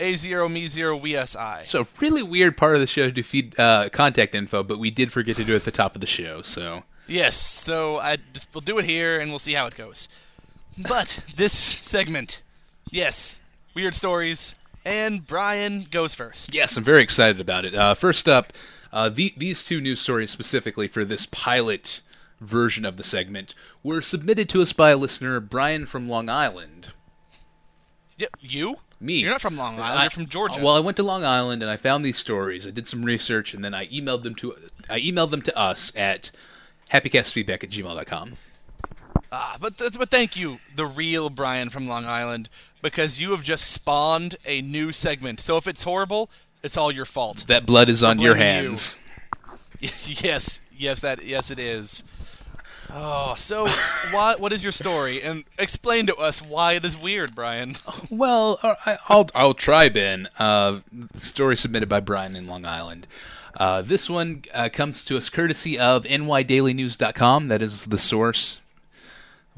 A0, me 0, we. So, really weird part of the show to feed uh, contact info, but we did forget to do it at the top of the show. So, Yes, so I we'll do it here and we'll see how it goes. But this segment, yes, weird stories, and Brian goes first. yes, I'm very excited about it. Uh, first up, uh, the, these two news stories specifically for this pilot version of the segment were submitted to us by a listener, Brian from Long Island. Y- you? Me. You're not from Long Island. I- You're from Georgia. Well, I went to Long Island and I found these stories. I did some research and then I emailed them to I emailed them to us at happycastfeedback at gmail.com. ah, but th- but thank you, the real Brian from Long Island, because you have just spawned a new segment. So if it's horrible, it's all your fault. That blood is on your blaming you. hands. yes, yes, that yes it is. Oh, so what what is your story? And explain to us why it is weird, Brian. Well, uh, I- I'll I'll try, Ben. Uh, story submitted by Brian in Long Island. Uh, this one uh, comes to us courtesy of nydailynews.com. That is the source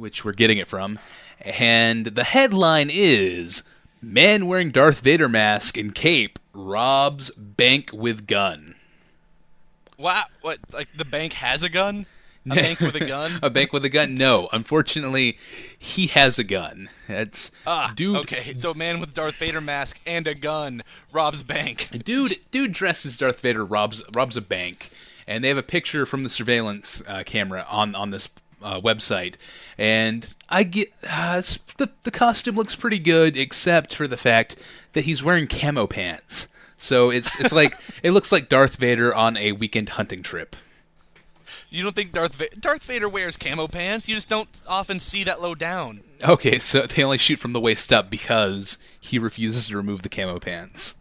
which we're getting it from. And the headline is Man wearing Darth Vader mask and cape robs bank with gun. Wow, what? Like the bank has a gun? A bank with a gun? a bank with a gun? No. Unfortunately, he has a gun. That's Ah, dude. Okay, so man with Darth Vader mask and a gun robs bank. dude dude dresses as Darth Vader robs robs a bank, and they have a picture from the surveillance uh, camera on on this uh, website, and I get uh, it's, the the costume looks pretty good, except for the fact that he's wearing camo pants. So it's it's like it looks like Darth Vader on a weekend hunting trip. You don't think Darth Va- Darth Vader wears camo pants? You just don't often see that low down. Okay, so they only shoot from the waist up because he refuses to remove the camo pants.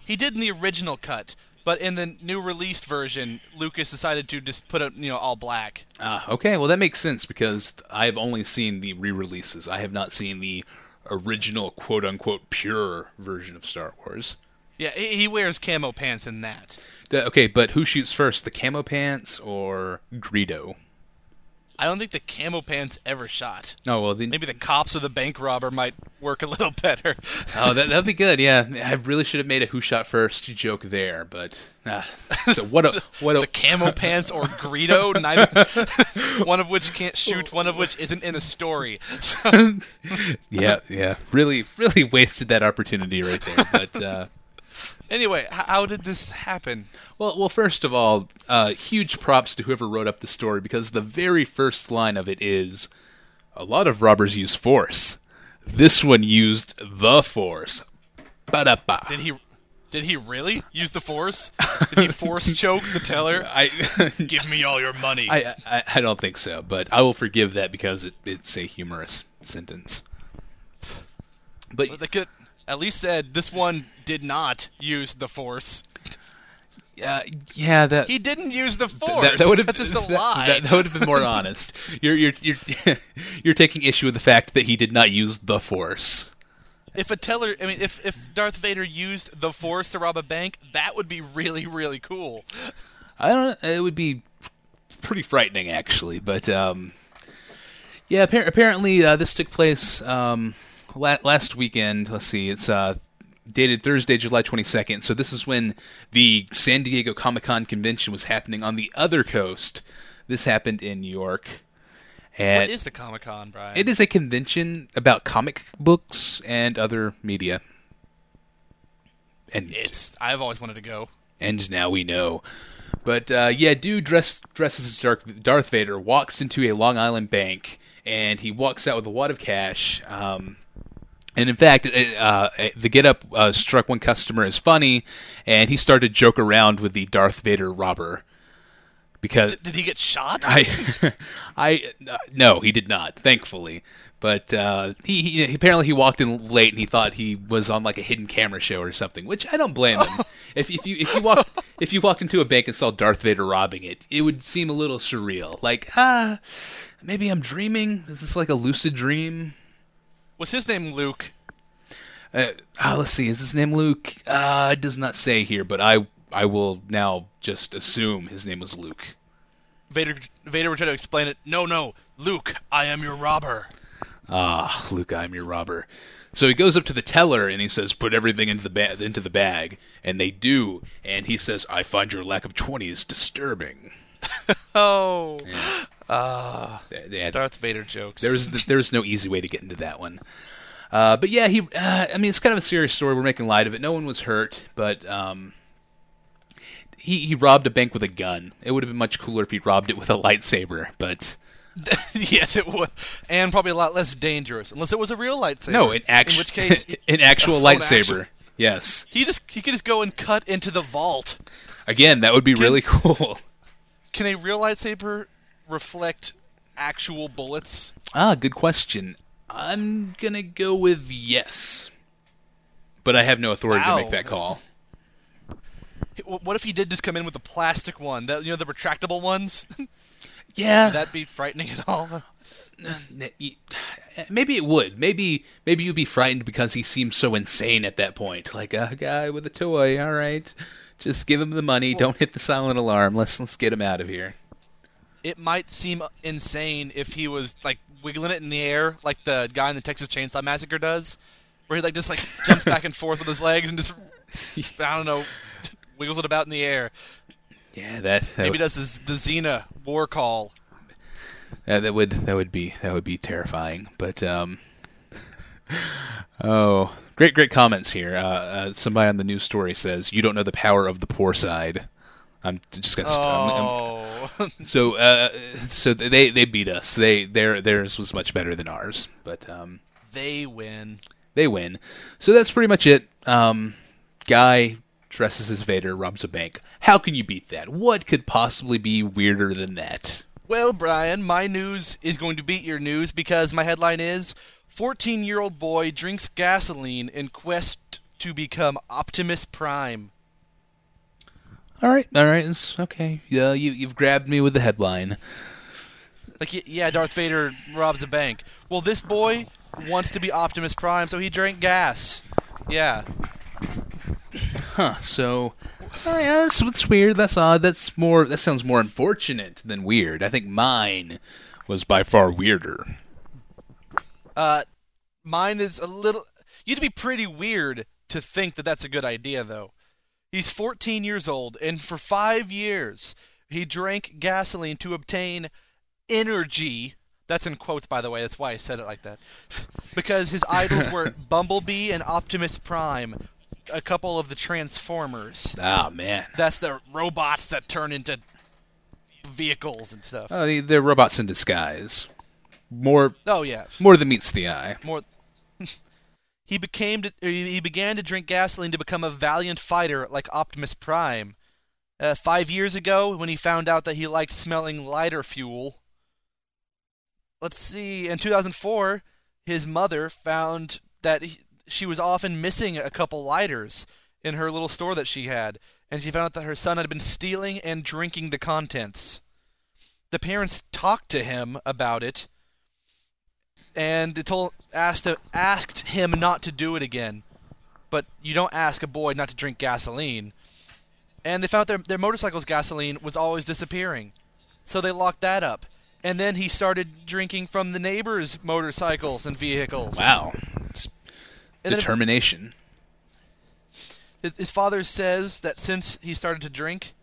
He did in the original cut, but in the new released version, Lucas decided to just put it, you know, all black. Ah, okay. Well, that makes sense because I've only seen the re-releases. I have not seen the original quote-unquote pure version of Star Wars. Yeah, he, he wears camo pants in that. The- okay, but who shoots first, the camo pants or Greedo? I don't think the camo pants ever shot. Oh well, then Maybe the cops or the bank robber might work a little better. oh that that'd be good. Yeah, I really should have made a who shot first joke there, but ah, so what a what a the camo pants or Greedo, neither one of which can't shoot, one of which isn't in a story. So, yeah yeah really really wasted that opportunity right there. But uh, anyway, how did this happen? Well, well, first of all, uh, huge props to whoever wrote up the story because the very first line of it is, "A lot of robbers use force." This one used the force. Ba-da-ba. Did he? Did he really use the force? Did he force choke the teller? I, Give me all your money. I, I I don't think so, but I will forgive that because it, it's a humorous sentence. But they could at least said this one did not use the force. uh, yeah, that He didn't use the force. that, that would have That's just a lie. That, that would have been more honest. You're you're you're you're taking issue with the fact that he did not use the force. if a teller, I mean, if if Darth Vader used the force to rob a bank, that would be really really cool. I don't. It would be pretty frightening, actually. But um, yeah, appar- apparently uh, this took place um, last weekend. Let's see, it's uh, dated Thursday, July twenty second. So this is when the San Diego Comic Con convention was happening on the other coast. This happened in New York, and What is the Comic Con, Brian? it is a convention about comic books and other media. And It's. I've always wanted to go. and now we know. But uh, yeah, dude dress, dresses as Darth, Darth Vader, walks into a Long Island bank, and he walks out with a wad of cash. Um, and in fact, uh, uh, the get up uh, struck one customer as funny, and he started to joke around with the Darth Vader robber. Because did he get shot? I, I, uh, no, he did not. Thankfully, but uh, he, he apparently he walked in late and he thought he was on like a hidden camera show or something, which I don't blame him. if, if you if you walk if you walked into a bank and saw Darth Vader robbing it, it would seem a little surreal. Like ah, maybe I'm dreaming. Is this like a lucid dream? Was his name Luke? Uh, ah, let's see. Is his name Luke? Uh, it does not say here, but I I will now just assume his name was Luke. Vader. Vader would try to explain it. No, no, Luke. I am your robber. Ah, Luke, I'm your robber. So he goes up to the teller and he says, "Put everything into the ba- into the bag," and they do. And he says, "I find your lack of twenties disturbing." Oh, They- they had- Darth Vader jokes. There's there's no easy way to get into that one. Uh, but yeah, he. Uh, I mean, it's kind of a serious story. We're making light of it. No one was hurt, but um, he he robbed a bank with a gun. It would have been much cooler if he robbed it with a lightsaber. But yes, it would, and probably a lot less dangerous, unless it was a real lightsaber. no, an actual in which case an actual lightsaber. actual- Yes. he just he could just go and cut into the vault. Again, that would be really cool. Can a real lightsaber reflect actual bullets? Ah, good question. I'm gonna go with yes, but I have no authority to make that call. What if he did just come in with a plastic one? That you know the retractable ones. Yeah, Would that be frightening at all? maybe it would. Maybe maybe you'd be frightened because he seems so insane at that point. Like a guy with a toy. All right, just give him the money. Don't hit the silent alarm. Let's let's get him out of here. It might seem insane if he was like wiggling it in the air, like the guy in the Texas Chainsaw Massacre does, where he like just like jumps back and forth with his legs and just I don't know, wiggles it about in the air. Yeah, that that, Maybe would, does this, the Xena war call. that, that would that would be that would be terrifying. But um, oh, great great comments here. Uh, uh, somebody on the news story says you don't know the power of the poor side. I'm just gonna. st- I'm- I'm- Oh, so uh, so they they beat us. They their theirs was much better than ours, but um, they win. they win. So that's pretty much it. Um, guy dresses as Vader, robs a bank. How can you beat that? What could possibly be weirder than that? Well, Brian, my news is going to beat your news because my headline is 14 year old boy drinks gasoline in quest to become Optimus Prime. All right, all right, it's okay. Yeah, you you've grabbed me with the headline. Like, yeah, Darth Vader robs a bank. Well, this boy wants to be Optimus Prime, so he drank gas. Yeah. Huh? So, all right, that's, that's weird. That's odd. That's more. That sounds more unfortunate than weird. I think mine was by far weirder. Uh, mine is a little. You'd be pretty weird to think that that's a good idea, though. He's 14 years old, and for five years, he drank gasoline to obtain energy. That's in quotes, by the way. That's why I said it like that. because his idols were Bumblebee and Optimus Prime, a couple of the Transformers. Ah man. That's the robots that turn into vehicles and stuff. Oh, they're robots in disguise. More oh, yeah. more than meets the eye. More, he became to, he began to drink gasoline to become a valiant fighter like Optimus Prime. Uh, five years ago, when he found out that he liked smelling lighter fuel. Let's see. In 2004, his mother found that he, she was often missing a couple lighters in her little store that she had, and she found out that her son had been stealing and drinking the contents. The parents talked to him about it, and they told asked asked him not to do it again. But you don't ask a boy not to drink gasoline. And they found their their motorcycle's gasoline was always disappearing, so they locked that up. And then he started drinking from the neighbors' motorcycles and vehicles. Wow. It's if- determination. His father says that since he started to drink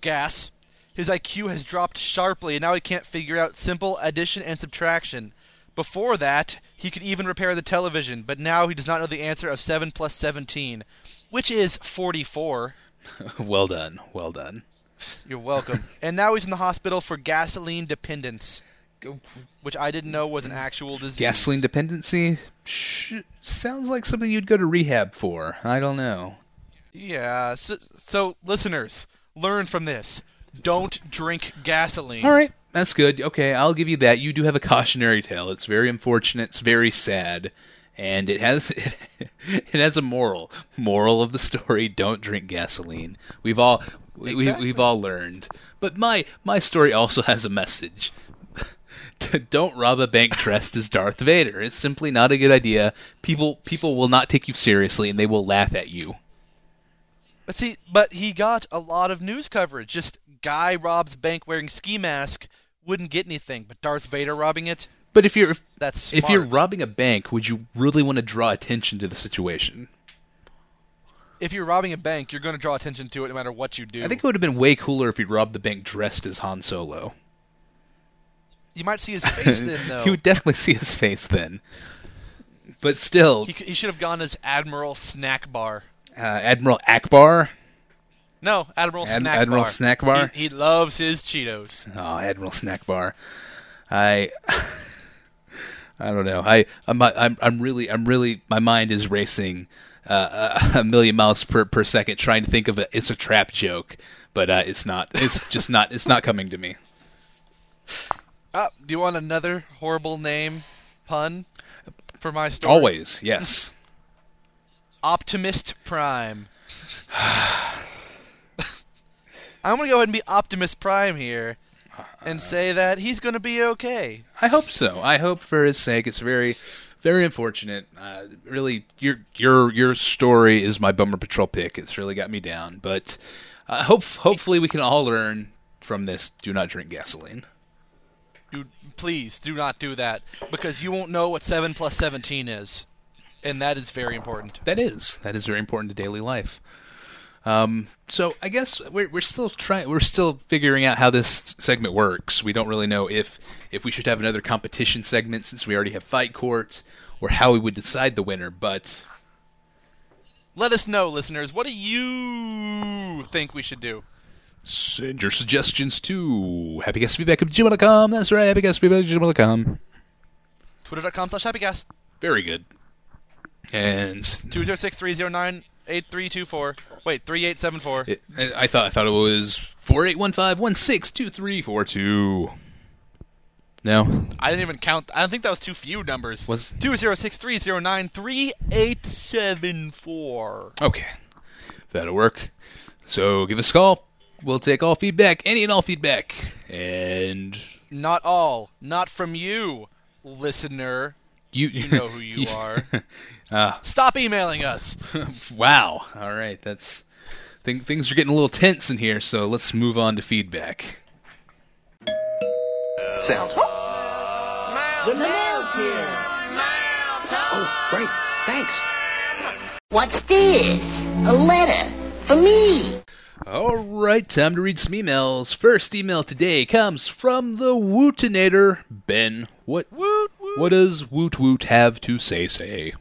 gas, his IQ has dropped sharply, and now he can't figure out simple addition and subtraction. Before that, he could even repair the television, but now he does not know the answer of 7 plus 17, which is 44. well done. Well done. You're welcome. and now he's in the hospital for gasoline dependence, which I didn't know was an actual disease. Gasoline dependency Sh- sounds like something you'd go to rehab for. I don't know. Yeah, so, so listeners, learn from this. Don't drink gasoline. All right, that's good. Okay, I'll give you that. You do have a cautionary tale. It's very unfortunate. It's very sad, and it has it has a moral. Moral of the story: Don't drink gasoline. We've all we, Exactly. we, we've all learned. But my my story also has a message. Don't rob a bank dressed as Darth Vader. It's simply not a good idea. People people will not take you seriously, and they will laugh at you. But see, but he got a lot of news coverage. Just guy robs bank wearing ski mask wouldn't get anything, but Darth Vader robbing it, But if you're that's if you're robbing a bank, would you really want to draw attention to the situation? if you're robbing a bank, you're going to draw attention to it no matter what you do. I think it would have been way cooler if he robbed the bank dressed as Han Solo. you might see his face then, though. you would definitely see his face then. But still, he, he should have gone as Admiral Snack Bar. uh, Admiral Ackbar. No, Admiral Ad- Snack Admiral Bar. Snack Bar? He, he loves his Cheetos. Oh, Admiral Snack Bar. I. I don't know. I I'm I'm I'm really I'm really my mind is racing uh, a million miles per per second trying to think of a it's a trap joke, but uh, it's not. It's just not. It's not coming to me. Ah, do you want another horrible name pun for my story? Always, yes. Optimist Prime. I'm gonna go ahead and be Optimus Prime here, and say that he's gonna be okay. I hope so. I hope for his sake. It's very, very unfortunate. Uh, really, your your your story is my bummer patrol pick. It's really got me down. But uh, hope hopefully we can all learn from this. Do not drink gasoline. Do please do not do that because you won't know what seven plus seventeen is, and that is very important. That is that is very important to daily life. Um, so I guess we're we're still trying. We're still figuring out how this segment works. We don't really know if if we should have another competition segment since we already have fight court, or how we would decide the winner. But Let us know, listeners. What do you think we should do? Send your suggestions to happycastfeedback at gmail.com. That's right, happycastfeedback at gmail.com. Twitter.com slash happycast. Very good. And Two zero six three zero nine eight three two four. Wait, three eight seven four. it, I thought I thought it was four eight one five one six two three four two. No, I didn't even count. I don't think that was too few numbers. Was- two zero six three zero nine three eight seven four. okay, that'll work. So give us a call. We'll take all feedback, any and all feedback, and Not all. Not from you, listener. You You know who you are. Ah. Stop emailing us. wow. All right, that's thing, things are getting a little tense in here. So let's move on to feedback. Sounds. The mail's here. Oh, great. Thanks. What's this? A letter for me. All right, time to read some emails. First email today comes from the Wootinator, Ben. What Woot woot. What does Woot Woot have to say? Say.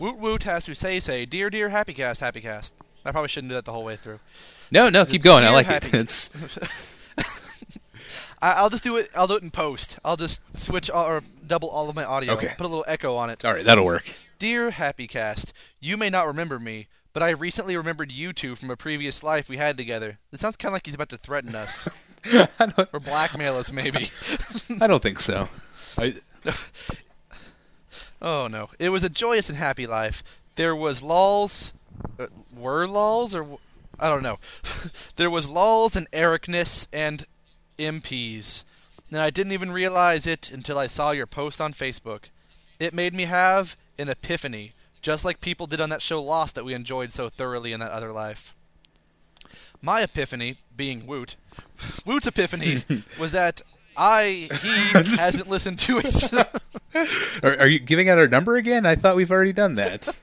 Woot woot has to say say, dear dear happycast happycast. I probably shouldn't do that the whole way through. No, no, keep going. I like Happy- it. It's I, I'll just do it. I'll do it in post. I'll just switch all, or double all of my audio. Okay. Put a little echo on it. All right, that'll work. Dear Happy Cast, you may not remember me, but I recently remembered you two from a previous life we had together. It sounds kind of like he's about to threaten us or blackmail us, maybe. I don't think so. I, oh no! It was a joyous and happy life. There was lulls, uh, were lulls, or I don't know. there was lulls and Ericness and MPs, and I didn't even realize it until I saw your post on Facebook. It made me have an epiphany, just like people did on that show Lost that we enjoyed so thoroughly in that other life. My epiphany, being Woot, Woot's epiphany was that I he hasn't listened to it. are, are you giving out our number again? I thought we've already done that.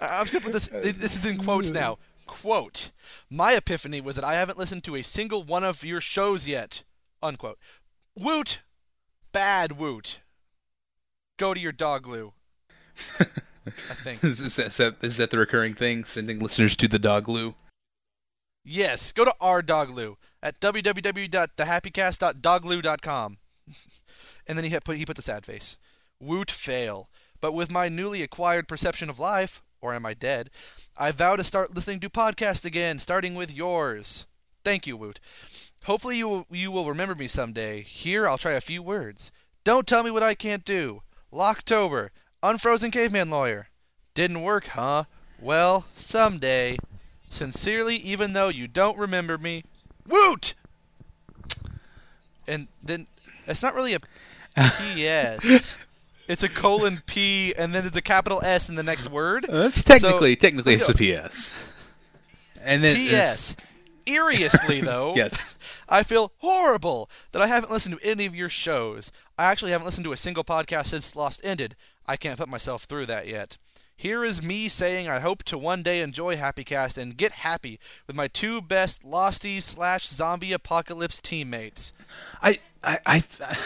I'm just gonna put this. This is in quotes now. Quote: My epiphany was that I haven't listened to a single one of your shows yet. Unquote. Woot, bad woot. Go to your dog. I think. is, that, is, that, the recurring thing? Sending listeners to the dog? Yes, go to our dogloo at www.thehappycast.dogloo.com. and then he put he put the sad face. Woot fail. But with my newly acquired perception of life, or am I dead? I vow to start listening to podcasts again, starting with yours. Thank you, Woot. Hopefully you you will remember me someday. Here I'll try a few words. Don't tell me what I can't do. Locktober. Unfrozen caveman lawyer. Didn't work, huh? Well, someday. Sincerely, even though you don't remember me, Woot! And then it's not really a P.S. it's a colon P, and then it's a capital S in the next word. That's technically So- technically it's a. PS. And then P.S. Eriously, though, Yes. I feel horrible that I haven't listened to any of your shows. I actually haven't listened to a single podcast since Lost ended. I can't put myself through that yet. Here is me saying I hope to one day enjoy HappyCast and get happy with my two best Losties slash zombie apocalypse teammates. I, I, I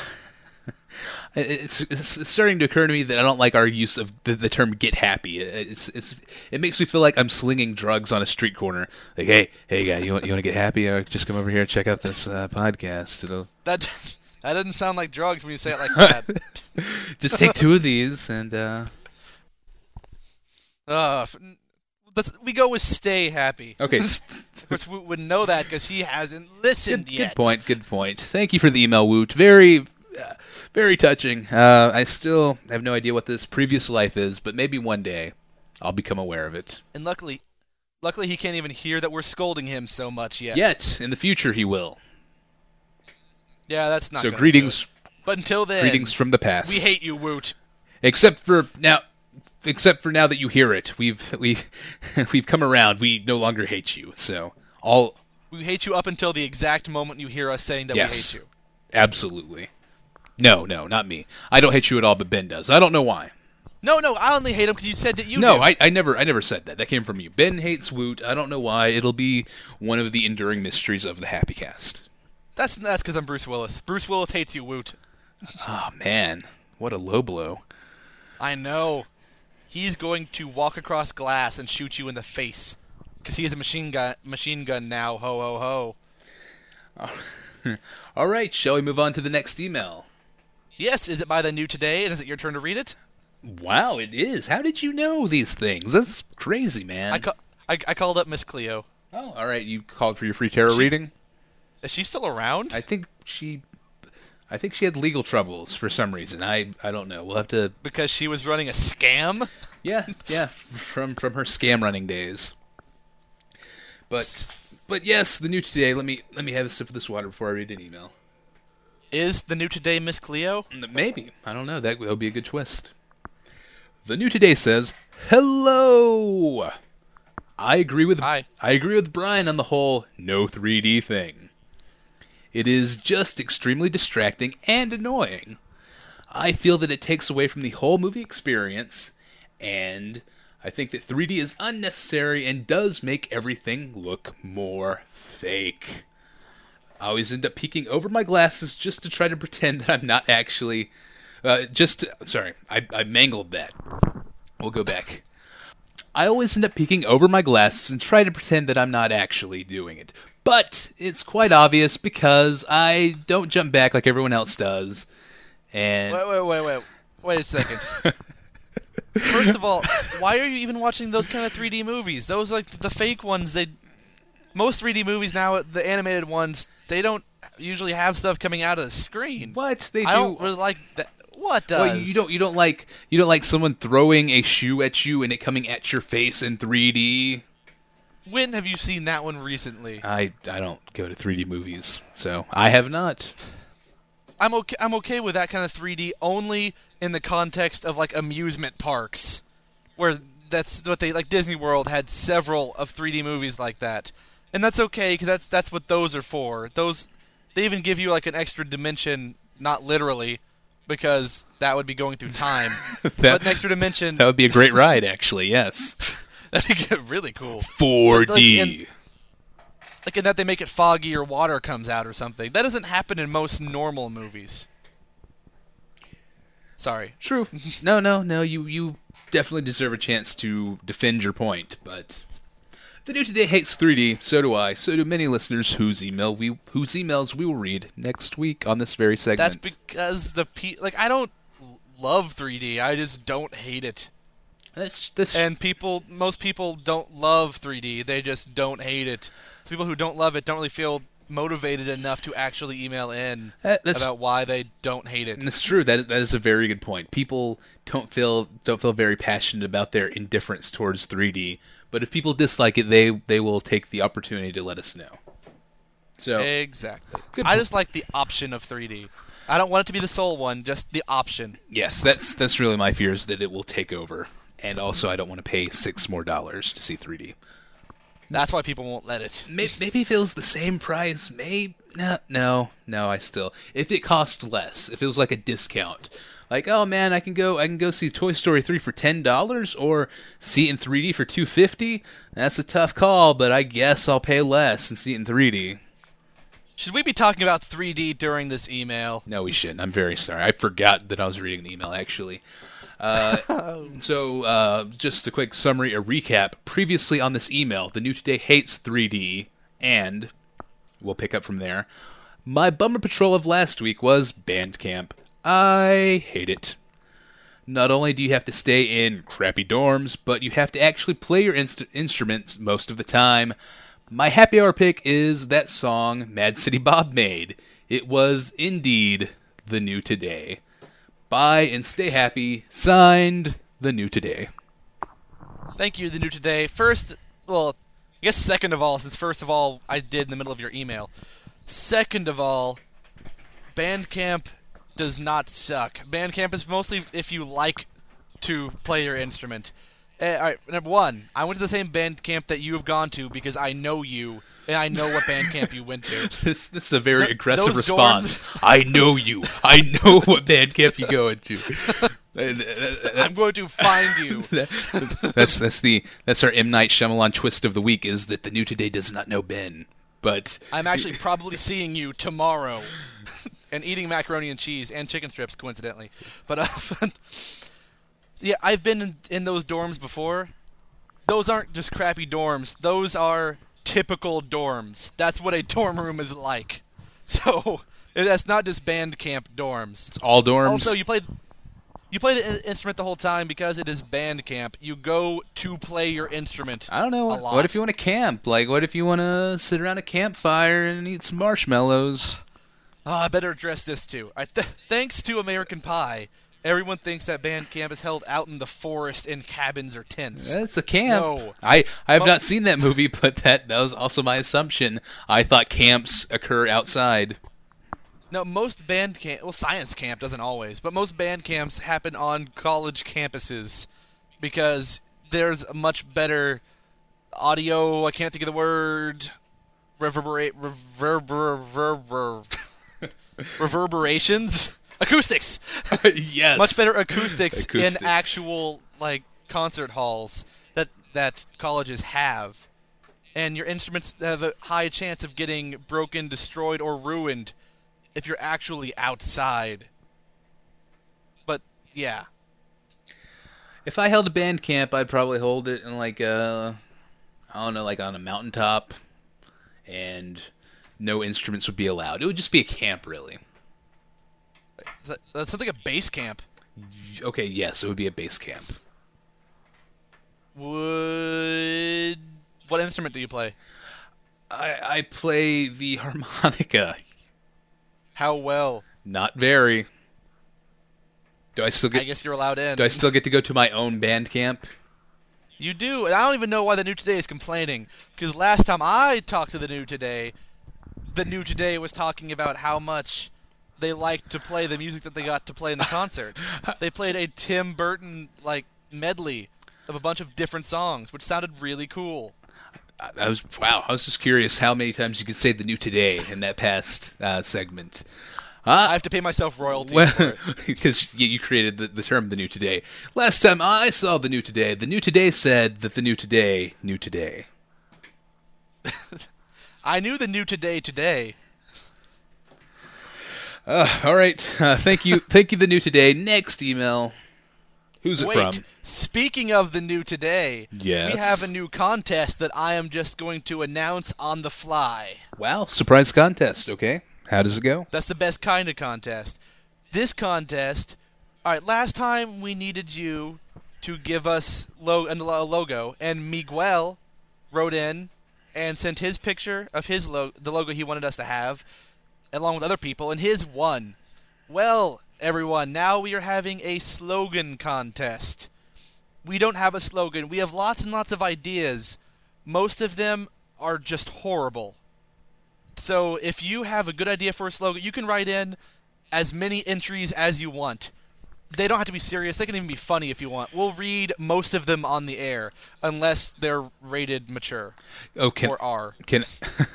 it's, it's it's starting to occur to me that I don't like our use of the, the term "get happy." It's, it's it makes me feel like I'm slinging drugs on a street corner. Like, hey, hey, guy, you want you want to get happy? Uh, just come over here and check out this uh, podcast. It'll That that doesn't sound like drugs when you say it like that. just take two of these and uh, uh, let's, we go with stay happy. okay. Which we would know that because he hasn't listened Good, yet. good point. Good point. Thank you for the email, Woot. Very, uh, very touching. Uh, I still have no idea what this previous life is, but maybe one day I'll become aware of it. And luckily, luckily he can't even hear that we're scolding him so much yet. Yet in the future he will. Yeah, that's not. so greetings. But until then, greetings from the past. we hate you, Woot. except for now. Except for now that you hear it, we've we we've come around. We no longer hate you. So all We hate you up until the exact moment you hear us saying that yes, we hate you. absolutely. No, no, not me. I don't hate you at all, but Ben does. I don't know why. No, no, I only hate him because you said that you. no. I, I never I never said that. That came from you. Ben hates Woot. I don't know why. It'll be one of the enduring mysteries of the Happy Cast. That's that's because I'm Bruce Willis. Bruce Willis hates you, Woot. Oh man, what a low blow. I know. He's going to walk across glass and shoot you in the face because he has a machine gun. Machine gun now. Ho ho ho. All right, shall we move on to the next email? Yes, is it by the new today, and is it your turn to read it? Wow, it is. How did you know these things? That's crazy, man. I, ca- I I called up Miss Cleo. oh, all right. You called for your free tarot She's- reading. Is she still around? I think she, I think she had legal troubles for some reason. I I don't know. We'll have to. because she was running a scam. Yeah, yeah. From from her scam running days. But but yes, the new today. Let me let me have a sip of this water before I read an email. Is the new today Miss Cleo? Maybe I don't know. That will be a good twist. The new today says hello. I agree with Hi. I agree with Brian on the whole no 3D thing. It is just extremely distracting and annoying. I feel that it takes away from the whole movie experience, and I think that 3D is unnecessary and does make everything look more fake. I always end up peeking over my glasses just to try to pretend that I'm not actually. Uh, just sorry, I, I mangled that. We'll go back. I always end up peeking over my glasses and try to pretend that I'm not actually doing it. But it's quite obvious because I don't jump back like everyone else does. And Wait, wait, wait, wait. Wait a second. First of all, why are you even watching those kind of 3D movies? Those like the fake ones. They most 3D movies now, the animated ones, they don't usually have stuff coming out of the screen. what they do I don't really like that. What does? Well, you don't you don't like you don't like someone throwing a shoe at you and it coming at your face in 3D. When have you seen that one recently? I I don't go to 3D movies, so I have not. I'm okay. I'm okay with that kind of 3D only in the context of like amusement parks, where that's what they like. Disney World had several of 3D movies like that, and that's okay because that's that's what those are for. Those they even give you like an extra dimension, not literally, because that would be going through time. That- but an extra dimension That would be a great ride, actually. Yes, that'd get really cool. 4D. Like in- Like in that they make it foggy or water comes out or something. That doesn't happen in most normal movies. Sorry. True. No, no, no. You you definitely deserve a chance to defend your point, but the new today hates 3D. So do I. So do many listeners whose email we whose emails we will read next week on this very segment. That's because the pe- like I don't love 3D. I just don't hate it. That's this And people, most people don't love 3D. They just don't hate it. So people who don't love it don't really feel motivated enough to actually email in Uh, that's- about why they don't hate it. And it's true. That that is a very good point. People don't feel don't feel very passionate about their indifference towards 3D. But if people dislike it, they they will take the opportunity to let us know. So Exactly. Good I point. just like the option of 3D. I don't want it to be the sole one, just the option. yes, that's that's really my fear is that it will take over. And also, I don't want to pay six more dollars to see 3D. That's why people won't let it. Maybe, maybe if it was the same price, maybe no, no, no. I still, if it cost less, if it was like a discount, like oh man, I can go, I can go see Toy Story three for ten dollars, or see it in 3D for two fifty. That's a tough call, but I guess I'll pay less and see it in 3D. Should we be talking about 3D during this email? No, we shouldn't. I'm very sorry. I forgot that I was reading an email actually. Uh, so, uh, just a quick summary, a recap. Previously on this email, the new today hates 3D, and we'll pick up from there. My bummer patrol of last week was Bandcamp. I hate it. Not only do you have to stay in crappy dorms, but you have to actually play your inst- instruments most of the time. My happy hour pick is that song Mad City Bob made. It was indeed the new today. Bye and stay happy. Signed, the new today. Thank you, the new today. First, well, I guess second of all, since first of all I did in the middle of your email. Second of all, Bandcamp does not suck. Bandcamp is mostly if you like to play your instrument. Uh, all right, number one, I went to the same band camp that you have gone to because I know you and I know what band camp you went to. This this is a very Th- aggressive response. I know you. I know what band camp you go into. Uh, uh, uh, I'm going to find you. that's that's the that's our M Night Shyamalan twist of the week is that the new today does not know Ben, but I'm actually probably seeing you tomorrow, and eating macaroni and cheese and chicken strips, coincidentally. But uh, yeah, I've been in, in those dorms before. Those aren't just crappy dorms. Those are typical dorms. That's what a dorm room is like. So that's not just band camp dorms. all dorms. Also, you play you play the instrument the whole time because it is band camp. You go to play your instrument. I don't know. a What, lot. what if you want to camp? Like, what if you want to sit around a campfire and eat some marshmallows? Oh, I better address this too. Th- thanks to American Pie, everyone thinks that band camp is held out in the forest in cabins or tents. That's a camp. No. I I have not seen that movie, but that that was also my assumption. I thought camps occur outside. No, most band camp, well, science camp doesn't always, but most band camps happen on college campuses because there's a much better audio. I can't think of the word. Reverberate, reverber, reverber, reverberations, acoustics. yes. much better acoustics, Acoustics. in actual like concert halls that that colleges have, and your instruments have a high chance of getting broken, destroyed, or ruined if you're actually outside. But yeah, If I held a band camp, I'd probably hold it in like a, I don't know, like on a mountaintop, and no instruments would be allowed. It would just be a camp, really. That, that sounds like a base camp. Okay, yes, it would be a base camp. Would what instrument do you play? I, I play the harmonica. How well? Not very. Do I still get? I guess you're allowed in. Do I still get to go to my own band camp? You do, and I don't even know why the New Today is complaining. Because last time I talked to the New Today, the New Today was talking about how much they liked to play the music that they got to play in the concert. they played a Tim Burton like medley of a bunch of different songs, which sounded really cool. I, I was wow. I was just curious how many times you could say the new today in that past uh, segment. I Uh, have to pay myself royalties well, because you, you created the, the term the new today. Last time I saw the new today, the new today said that the new today knew today. I knew the New Today today. Uh, all right. Uh, thank you. thank you, the new today. Next email. Who's it Wait, from? speaking of the New Today, Yes. we have a new contest that I am just going to announce on the fly. Wow, surprise contest. Okay, how does it go? That's the best kind of contest. This contest, all right. Last time we needed you to give us lo- a logo, and Miguel wrote in and sent his picture of his lo- the logo he wanted us to have, along with other people, and his won. Well, everyone, now we are having a slogan contest. We don't have a slogan. We have lots and lots of ideas. Most of them are just horrible. So if you have a good idea for a slogan, you can write in as many entries as you want. They don't have to be serious. They can even be funny if you want. We'll read most of them on the air, unless they're rated mature Oh, can or R. can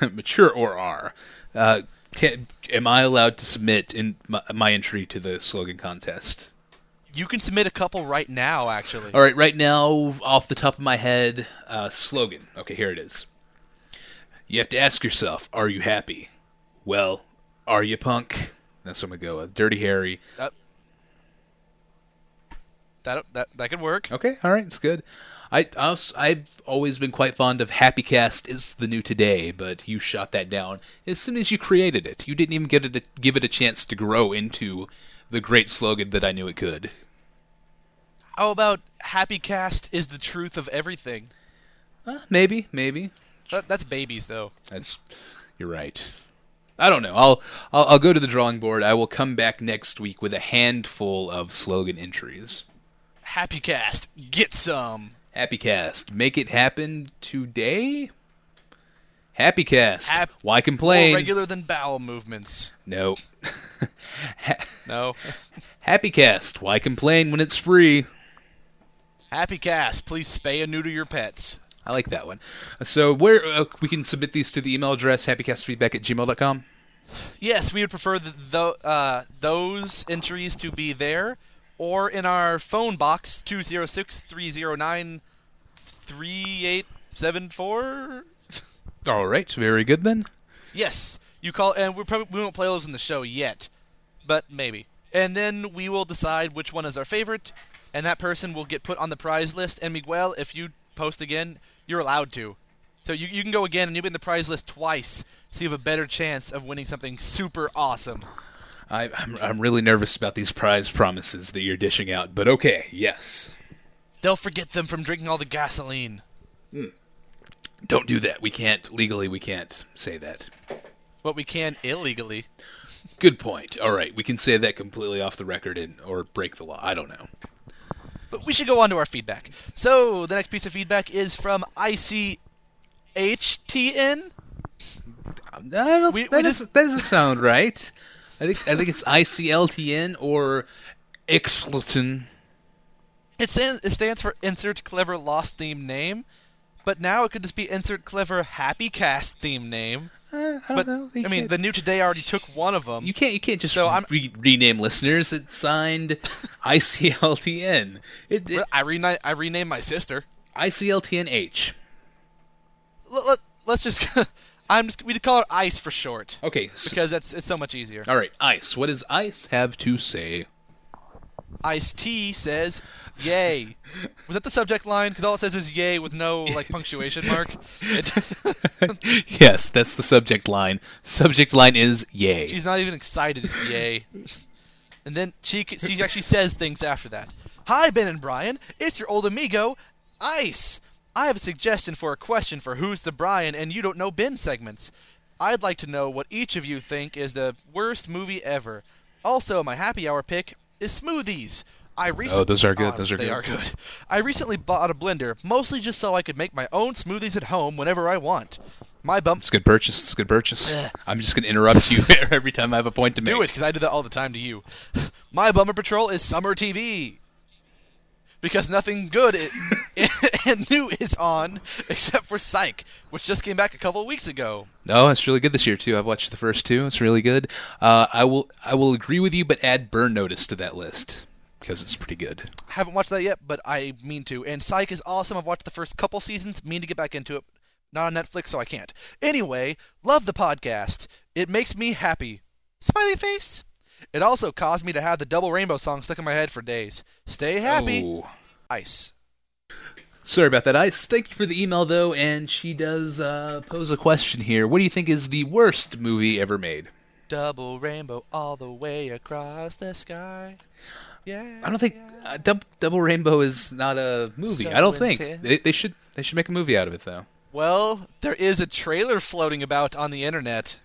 mature or R? Uh, can am I allowed to submit in my, my entry to the slogan contest? You can submit a couple right now, actually. All right, right now, off the top of my head, uh, slogan. Okay, here it is. You have to ask yourself, are you happy? Well, are you punk? That's what I'm gonna go with. Dirty Harry. That that that could work. Okay, all right, it's good. I I've always been quite fond of Happy Cast is the new today, but you shot that down as soon as you created it. You didn't even get it a, give it a chance to grow into the great slogan that I knew it could. How about Happy Cast is the truth of everything? Uh, maybe, maybe. That, that's babies, though. That's you're right. I don't know. I'll, I'll I'll go to the drawing board. I will come back next week with a handful of slogan entries. Happy Cast, get some. Happy Cast, make it happen today. Happy Cast, Hap- why More complain? regular than bowel movements. no. No. Happy Cast, why complain when it's free? Happy Cast, please spay and neuter your pets. I like that one. So where uh, we can submit these to the email address happycastfeedback at gmail.com. Yes, we would prefer the, tho- uh, those entries to be there or in our phone box 206 309 3874. All right, very good then. Yes, you call, and we probably we won't play those in the show yet, but maybe. And then we will decide which one is our favorite, and that person will get put on the prize list. And Miguel, if you post again, you're allowed to. So you, you can go again, and you'll be in the prize list twice, so you have a better chance of winning something super awesome. I, I'm, I'm really nervous about these prize promises that you're dishing out, but okay, yes. They'll forget them from drinking all the gasoline. Hmm. Don't do that. We can't, legally, we can't say that. But we can illegally. Good point. All right, we can say that completely off the record and or break the law. I don't know. But we should go on to our feedback. So the next piece of feedback is from ICHTN. I don't, We- that, we doesn't, that doesn't sound right. I think I think it's ICLTN or Ixlton. It stands, it stands for Insert Clever Lost Theme Name, but now it could just be Insert Clever Happy Cast Theme Name. Uh, I don't But know. You I mean, can't- the new today already took one of them. you can't you can't just So I'm- re- rename listeners. It signed ICLTN. It, it, I rename I renamed my sister. ICLTNH. Let, let, let's just I'm just we call her Ice for short Okay. So, because that's it's so much easier. all right. Ice. What does Ice have to say? Ice T says, "Yay." Was that the subject line? Because all it says is "yay" with no like punctuation mark. Just, yes, that's the subject line. Subject line is yay. she's not even excited. It's "yay." And then she she actually says things after that. Hi, Ben and Brian. It's your old amigo, Ice. I have a suggestion for a question for Who's the Brian and You Don't Know Ben segments. I'd like to know what each of you think is the worst movie ever. Also, my happy hour pick is smoothies. I oh, recently, Oh, those are good. Those are they good. are good. I recently bought a blender, mostly just so I could make my own smoothies at home whenever I want. My bump. It's a good purchase. It's a good purchase. Ugh. I'm just going to interrupt you every time I have a point to make. Do it, because I do that all the time to you. My bumper patrol is summer TV. Because nothing good i- and new is on except for Psych, which just came back a couple of weeks ago. Oh, it's really good this year too. I've watched the first two. It's really good. Uh, I will I will agree with you, but add Burn Notice to that list because it's pretty good. Haven't watched that yet, but I mean to. And Psych is awesome. I've watched the first couple seasons. Mean to get back into it. Not on Netflix, so I can't. Anyway, love the podcast. It makes me happy. Smiley face. It also caused me to have the Double Rainbow song stuck in my head for days. Stay happy. Oh. Ice. Sorry about that, Ice. Thank you for the email though, and she does uh, pose a question here. What do you think is the worst movie ever made? Double rainbow all the way across the sky. Yeah. I don't think uh, Dub- Double Rainbow is not a movie. So I don't think they, they should they should make a movie out of it though. Well, there is a trailer floating about on the internet.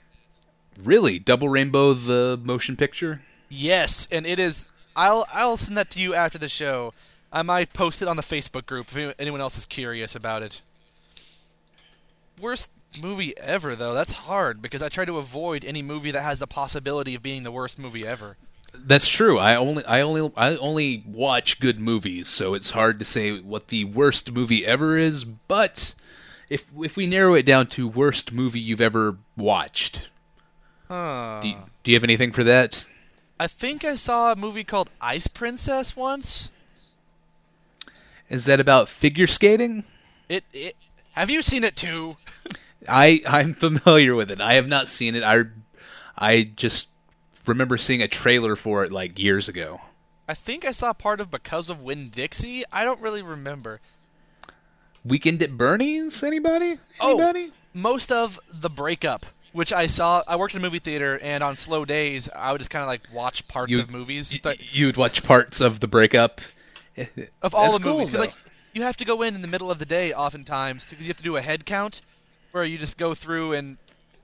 Really, Double Rainbow the motion picture? Yes, and it is. I'll I'll send that to you after the show. I might post it on the Facebook group if anyone else is curious about it. Worst movie ever, though. That's hard because I try to avoid any movie that has the possibility of being the worst movie ever. That's true. I only I only I only watch good movies, so it's hard to say what the worst movie ever is, but if if we narrow it down to worst movie you've ever watched, Huh. do you, do you have anything for that? I think I saw a movie called Ice Princess once. Is that about figure skating? It it. Have you seen it too? I I'm familiar with it. I have not seen it. I I just remember seeing a trailer for it like years ago. I think I saw part of Because of Winn-Dixie. I don't really remember. Weekend at Bernie's? Anybody? Oh, Anybody? most of the breakup, which I saw. I worked in a movie theater, and on slow days, I would just kind of like watch parts You- of movies that, you would watch parts of the breakup. of all That's the movies. like you have to go in in the middle of the day, oftentimes, because you have to do a head count, where you just go through and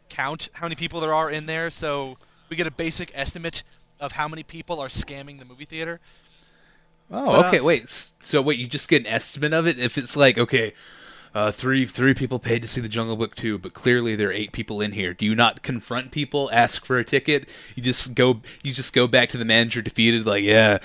count how many people there are in there. So we get a basic estimate of how many people are scamming the movie theater. Oh, But, uh, okay. Wait. So wait, you just get an estimate of it? If it's like, okay, uh, three three people paid to see the Jungle Book two, but clearly there are eight people in here. Do you not confront people, ask for a ticket? You just go you just go back to the manager defeated, like, yeah,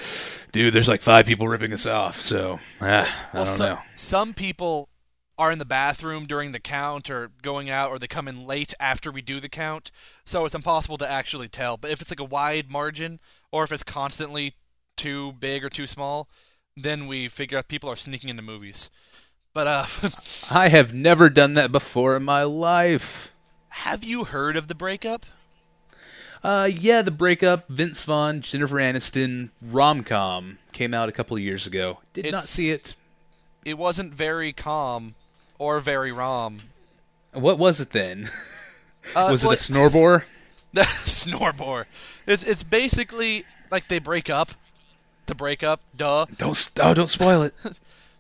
dude, there's like five people ripping us off. So ah, I Well, don't so- know. some people are in the bathroom during the count or going out or they come in late after we do the count. So it's impossible to actually tell. But if it's like a wide margin or if it's constantly too big or too small, then we figure out people are sneaking into movies. But uh I have never done that before in my life. have you heard of the breakup? Uh, yeah, the breakup, Vince Vaughn, Jennifer Aniston, rom com came out a couple of years ago. Did not see it. It wasn't very calm or very rom. What was it then? Uh, was it well, a snorbore? Snorbore. It's it's basically like they break up. The breakup, duh. Don't oh, don't spoil it.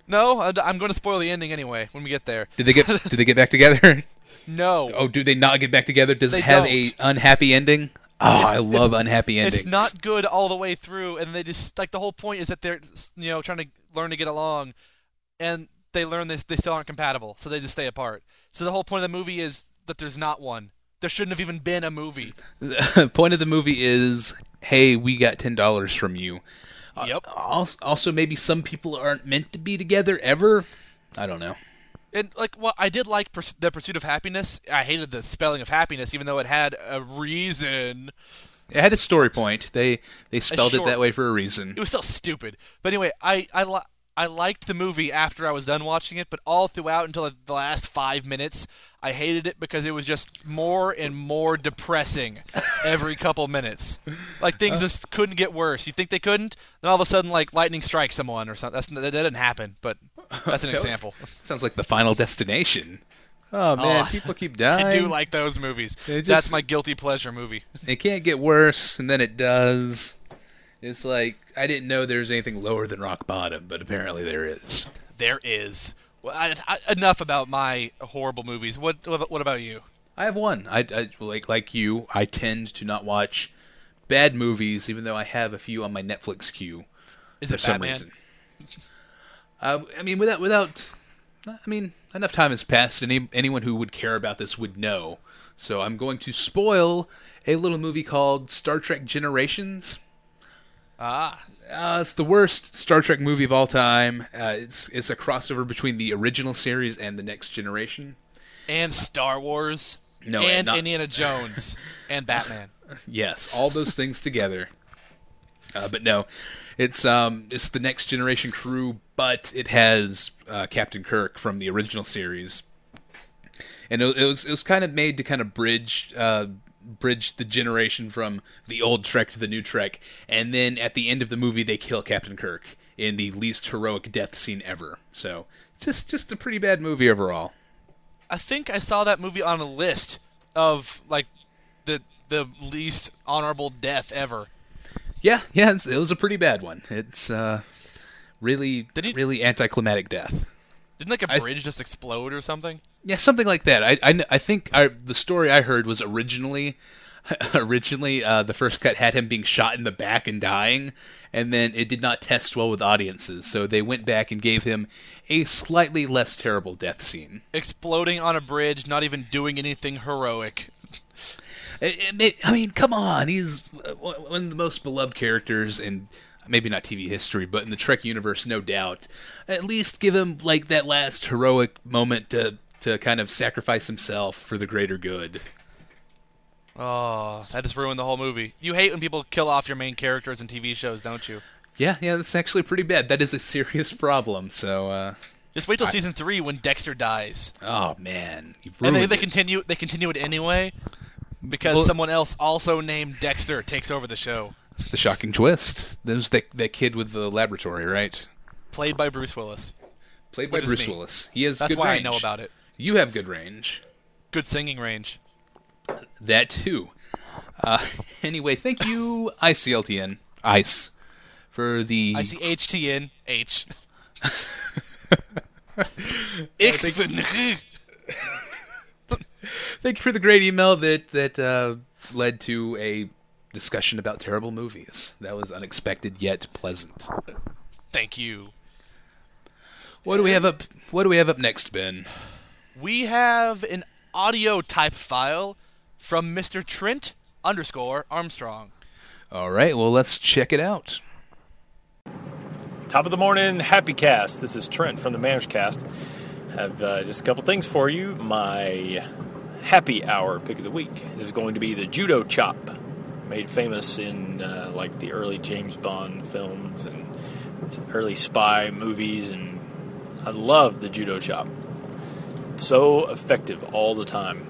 No, I'm going to spoil the ending anyway when we get there. Did they get did they get back together? No. Oh, do they not get back together? Does They it have don't. a unhappy ending? Oh, It's- I love unhappy endings. It's not good all the way through, and they just like the whole point is that they're you know trying to learn to get along, and they learn this they still aren't compatible, so they just stay apart. So the whole point of the movie is that there's not one. There shouldn't have even been a movie. The point of the movie is, hey, we got ten dollars from you. Uh, yep. Also, also, maybe some people aren't meant to be together ever. I don't know. And like, well, I did like Purs- the Pursuit of Happiness. I hated the spelling of happiness, even though it had a reason. It had a story point. They they spelled it that way for a reason. It was still stupid. But anyway, I I li- I liked the movie after I was done watching it, but all throughout until the last five minutes, I hated it because it was just more and more depressing every couple minutes. Like things just couldn't get worse. You think they couldn't? Then all of a sudden, like lightning strikes someone or something. That's, that didn't happen, but that's an example. Sounds like the Final Destination. Oh, oh man, Oh, people keep dying. I do like those movies. Just- That's my guilty pleasure movie. It can't get worse, and then it does. It's like I didn't know there was anything lower than rock bottom, but apparently there is. There is. Well, I, I, enough about my horrible movies. What what, what about you? I have one. I, I like like you. I tend to not watch bad movies, even though I have a few on my Netflix queue Is for it some Batman? reason. Uh, I mean, without without, I mean, enough time has passed. Any anyone who would care about this would know. So I'm going to spoil a little movie called Star Trek Generations. Ah, Uh, it's the worst Star Trek movie of all time. Uh, it's it's a crossover between the original series and the Next Generation. and Star Wars. No, and not- Indiana Jones and Batman. Yes, all those things together. Uh, but no, it's um it's the Next Generation crew, but it has uh, Captain Kirk from the original series, and it, it was it was kind of made to kind of bridge uh, bridge the generation from the old Trek to the new Trek, and then at the end of the movie they kill Captain Kirk in the least heroic death scene ever. So just just a pretty bad movie overall. I think I saw that movie on a list of like the the least honorable death ever. Yeah, yeah, it was a pretty bad one. It's uh, really really anticlimactic death. Didn't like a bridge just explode or something? Yeah, something like that. I, I, I think I, the story I heard was originally originally uh, the first cut had him being shot in the back and dying, and then it did not test well with audiences, so they went back and gave him a slightly less terrible death scene. Exploding on a bridge, not even doing anything heroic. It- it may- I mean, come on, he's uh, one of the most beloved characters in maybe not TV history, but in the Trek universe, no doubt. At least give him like that last heroic moment to to kind of sacrifice himself for the greater good. Oh, that just ruined the whole movie. You hate when people kill off your main characters in TV shows, don't you? Yeah, yeah, that's actually pretty bad. That is a serious problem. So, uh, Just wait till season three when Dexter dies, oh man, and they, they continue they continue it anyway because Well- someone else also named Dexter takes over the show, It's the shocking twist. There's that that kid with the laboratory, right? played by Bruce Willis. Played by Bruce me. Willis. He has That's why range. I know about it. You have good range. Good singing range. That too. Uh, anyway, thank you, ICLTN, ICE, for the. I see HTN H. Ich bin- Thank you for the great email that that uh, led to a discussion about terrible movies. That was unexpected yet pleasant. Thank you. What do we have up? What do we have up next, Ben? We have an audio type file from Mr. Trent underscore Armstrong. All right, well let's check it out. Top of the morning, happy cast. This is Trent from the Manners Cast. Have uh, just a couple things for you. My happy hour pick of the week is going to be the judo chop, made famous in uh, like the early James Bond films and early spy movies, and I love the judo chop. So effective all the time.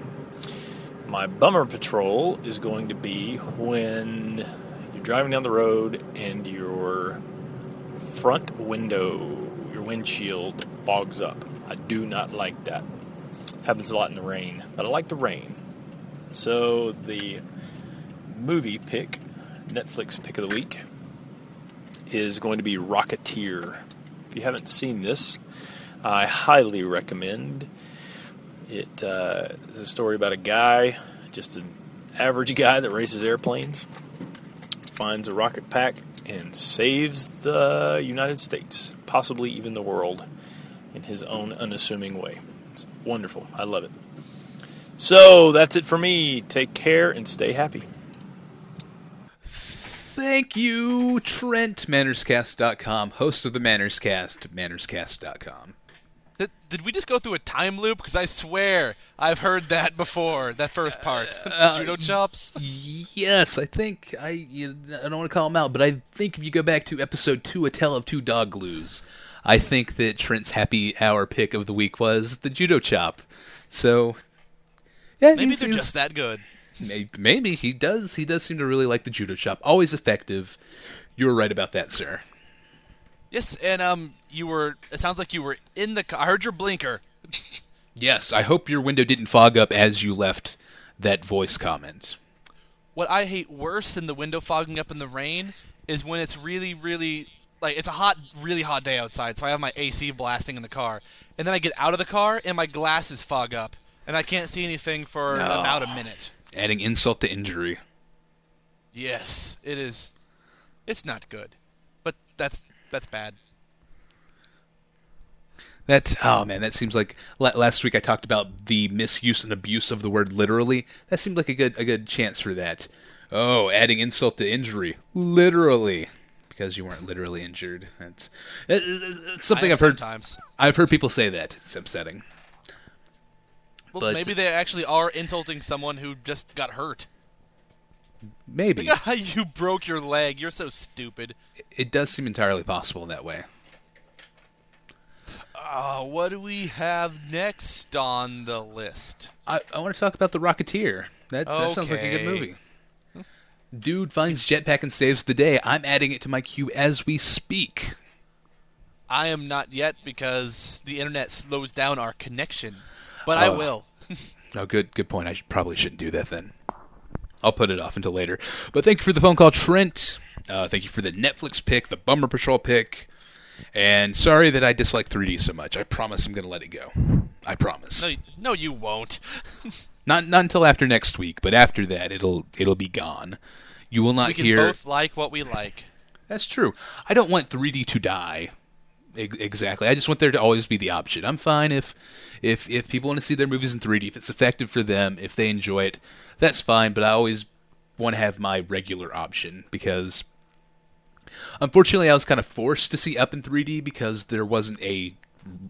My bummer patrol is going to be when you're driving down the road and your front window, your windshield fogs up. I do not like that. Happens a lot in the rain, but I like the rain. So the movie pick, Netflix pick of the week, is going to be Rocketeer. If you haven't seen this, I highly recommend. It uh, is a story about a guy, just an average guy that races airplanes, finds a rocket pack and saves the United States, possibly even the world, in his own unassuming way. It's wonderful. I love it. So that's it for me. Take care and stay happy. Thank you, Trent, MannersCast.com, host of the Mannerscast, MannersCast.com. Did, did we just go through a time loop? Because I swear I've heard that before. That first part, Uh, judo chops. Yes, I think I. You, I don't want to call him out, but I think if you go back to episode two, a tale of two dog glues, I think that Trent's happy hour pick of the week was the judo chop. So, yeah, Maybe he's- they're he's- just that good. May- Maybe he does. He does seem to really like the judo chop. Always effective. You were right about that, sir. Yes, and um, you were. It sounds like you were in the. car. I heard your blinker. Yes, I hope your window didn't fog up as you left that voice comment. What I hate worse than the window fogging up in the rain is when it's really, really like it's a hot, really hot day outside. So I have my AC blasting in the car, and then I get out of the car and my glasses fog up, and I can't see anything for No. about a minute. Adding insult to injury. Yes, it is. It's not good, but that's that's bad. That's oh man, that seems like last week I talked about the misuse and abuse of the word literally. That seemed like a good a good chance for that. Oh, adding insult to injury, literally, because you weren't literally injured. That's it- it- it's something I've heard. sometimes. I've heard people say that. It's upsetting. Well, but- maybe they actually are insulting someone who just got hurt. Maybe you broke your leg. You're so stupid. it does seem entirely possible in that way. Uh, what do we have next on the list? I, I want to talk about the Rocketeer. That that sounds like a good movie. Dude finds jetpack and saves the day. I'm adding it to my queue as we speak. I am not yet because the internet slows down our connection, but I Oh. will. Oh, good, good point. I should, probably shouldn't do that then. I'll put it off until later. But thank you for the phone call, Trent. Uh, thank you for the Netflix pick, the Bummer Patrol pick, and sorry that I dislike 3D so much. I promise I'm going to let it go. I promise. No, no, you won't. Not not until after next week, but after that, it'll it'll be gone. You will not we can hear. both like what we like. That's true. I don't want 3D to die. Ex- Exactly. I just want there to always be the option. I'm fine if if if people want to see their movies in 3D, if it's effective for them, if they enjoy it, that's fine, but I always want to have my regular option because unfortunately I was kind of forced to see Up in 3D because there wasn't a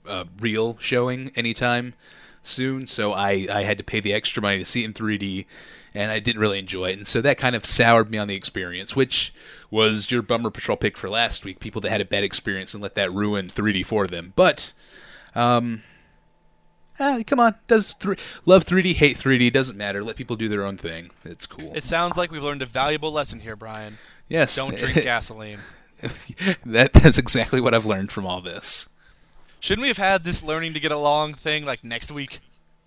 uh, real showing anytime soon, so I I had to pay the extra money to see it in 3D and I didn't really enjoy it. And so that kind of soured me on the experience, which was your bummer patrol pick for last week. People that had a bad experience and let that ruin 3D for them. But, um, ah, come on, does three, love 3D, hate 3D, doesn't matter. Let people do their own thing. It's cool. It sounds like we've learned a valuable lesson here, Brian. yes, Don't drink gasoline. that that's exactly what I've learned from all this. Shouldn't we have had this learning to get along thing like next week?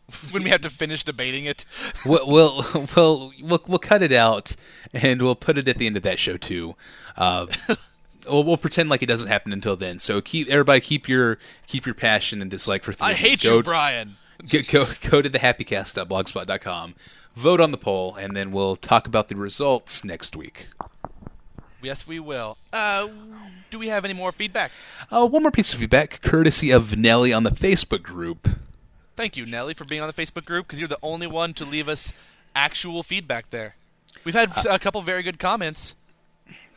when we have to finish debating it? We'll, we'll we'll we'll we'll cut it out and we'll put it at the end of that show too. Uh, we'll, we'll pretend like it doesn't happen until then. So keep everybody keep your keep your passion and dislike for. three. I hate Go- you, Brian. go, go, go to thehappycast.blogspot.com, vote on the poll, and then we'll talk about the results next week. Yes, we will. Uh, do we have any more feedback? Uh, one more piece of feedback, courtesy of Nelly on the Facebook group. Thank you, Nelly, for being on the Facebook group because you're the only one to leave us actual feedback there. We've had a couple very good comments.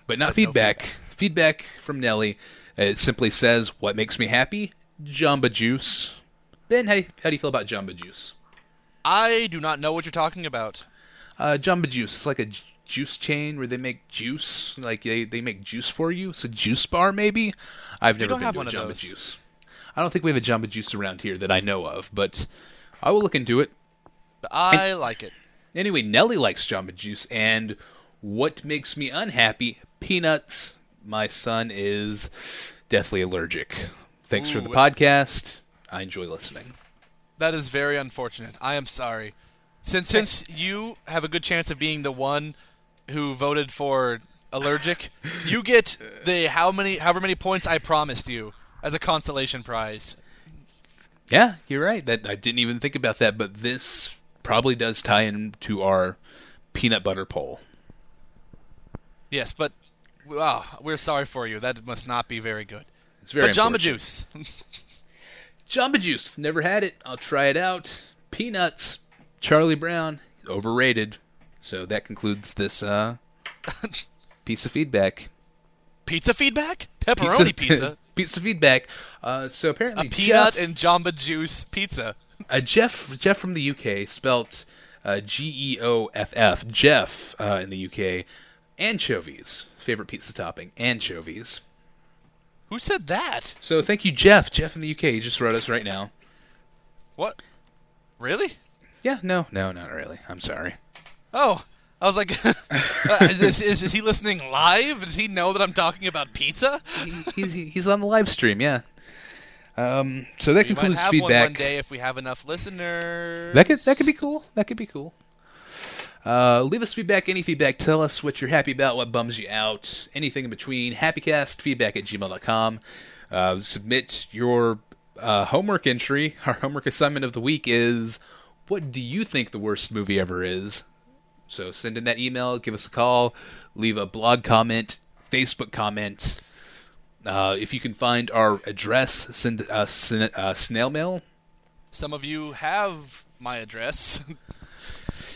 But not no feedback. feedback. from Nelly. Uh, It simply says, What makes me happy? Jamba Juice. Ben, how do you, how do you feel about Jamba Juice? I do not know what you're talking about. Uh, Jamba Juice. It's like a juice chain where they make juice. Like they, they make juice for you. It's a juice bar, maybe? I've never been to one a of Jamba those. Juice. I don't think we have a Jamba Juice around here that I know of, but I will look into it. I like it. Anyway, Nelly likes Jamba Juice, and what makes me unhappy? Peanuts. My son is deathly allergic. Thanks for the Ooh. podcast. I enjoy listening. That is very unfortunate. I am sorry. Since since you have a good chance of being the one who voted for allergic, you get the how many however many points I promised you as a consolation prize. Yeah, you're right. That I didn't even think about that, but this probably does tie into our peanut butter poll. Yes, but wow, we're sorry for you. That must not be very good. It's very but Jamba. Juice. Jamba Juice. Never had it. I'll try it out. Peanuts. Charlie Brown. Overrated. So that concludes this uh, piece of feedback. pizza feedback? Pepperoni pizza. pizza feedback. Uh, so A apparently, peanut Jeff, and Jamba Juice pizza. uh, Jeff, Jeff from the UK, spelt uh, G E O F F. Jeff uh, in the UK. Anchovies, favorite pizza topping. Anchovies. Who said that? So thank you, Jeff. Jeff in the UK he just wrote us right now. What? Really? Yeah, no, no, not really. I'm sorry. Oh, I was like, uh, is, is, is he listening live? Does he know that I'm talking about pizza? he, he, he's on the live stream, yeah. Um, so that We might concludes have feedback. one day if we have enough listeners. That could that could be cool. That could be cool. Uh, leave us feedback, any feedback. Tell us what you're happy about, what bums you out, anything in between. Happycast feedback at gmail.com. Uh, submit your uh, homework entry. Our homework assignment of the week is what do you think the worst movie ever is? So send in that email, give us a call, leave a blog comment, Facebook comment. Uh, if you can find our address, send us uh, snail mail. Some of you have my address.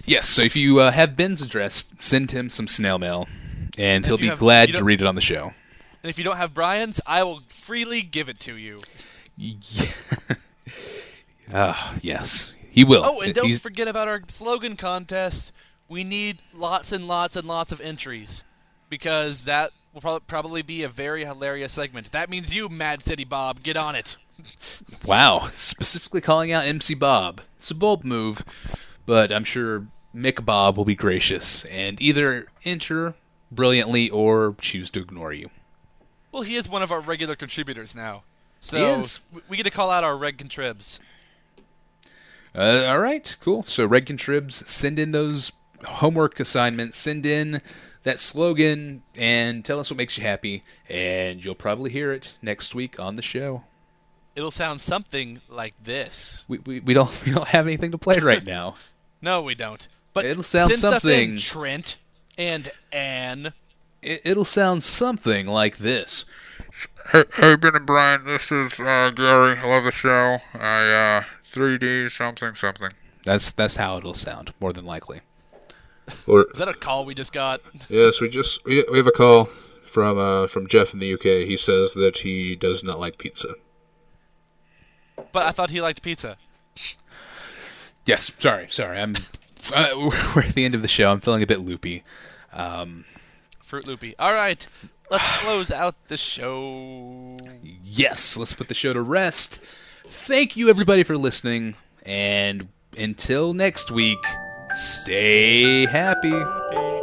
Yes, so if you uh, have Ben's address, send him some snail mail, and he'll be have- glad to read it on the show. and if you don't have Brian's, I will freely give it to you. Yeah. Ah, yes, he will. Oh, and don't He's- forget about our slogan contest. We need lots and lots and lots of entries because that will prob- probably be a very hilarious segment. That means you, Mad City Bob, get on it. wow, specifically calling out MC Bob. It's a bold move, but I'm sure Mick Bob will be gracious and either enter brilliantly or choose to ignore you. Well, he is one of our regular contributors now, so He is. we get to call out our reg contribs. Uh, all right, cool. So, Red Contribs, send in those homework assignment, send in that slogan, and tell us what makes you happy, and you'll probably hear it next week on the show. It'll sound something like this. We, we, we don't we don't have anything to play right now. No, we don't. But It'll sound send stuff in, something- Trent and Anne. It, it'll sound something like this. Hey, hey, Ben and Brian, this is uh, Gary. I love the show. I uh, 3D something something. That's that's how it'll sound, more than likely. Or Is that a call we just got? yes, we just we, we have a call from uh, from Jeff in the UK. He says that he does not like pizza. But I thought he liked pizza. Yes, sorry, sorry. I'm uh, we're at the end of the show. I'm feeling a bit loopy. Um, Fruit Loopy. All right, let's close out the show. yes, let's put the show to rest. Thank you everybody for listening, and until next week, stay happy.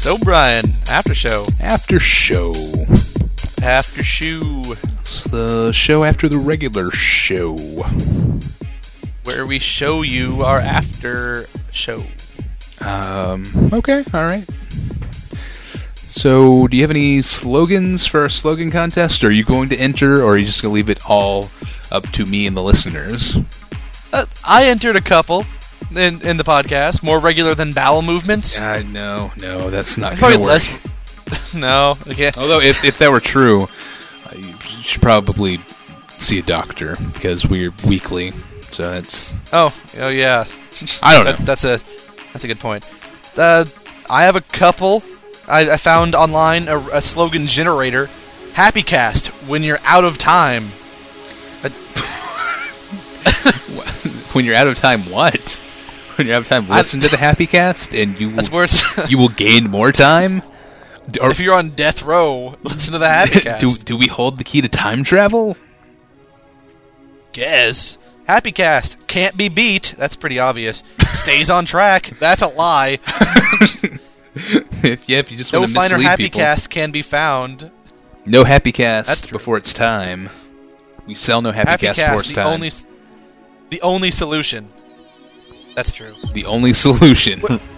So Brian, after show, After show. after shoe, It's the show after the regular show. where we show you our after show. Um, okay, all right. So, do you have any slogans for our slogan contest? Are you going to enter, or are you just going to leave it all up to me and the listeners? Uh, I entered a couple in in the podcast, more regular than bowel movements. Uh, no, no, that's not Probably going to work. less. no, okay. Although, if, if that were true, you should probably see a doctor because we're weekly. So it's. Oh, oh yeah. I don't know. That, that's a that's a good point. Uh, I have a couple. I, I found online a, a slogan generator. Happy Cast when you're out of time. when you're out of time. What? When out of time, I- listen to the Happy Cast, and you will it's. you will gain more time. Or, if you're on death row, listen to the Happy Cast. do do we hold the key to time travel? Guess. Happy Cast can't be beat. That's pretty obvious. Stays on track. That's a lie. yep, if you just No finer Happy people. Cast can be found. No Happy Cast That's true. before it's time. We sell no Happy, Happy Cast before Cast, it's the time. only, the only solution. That's true. the only solution. What-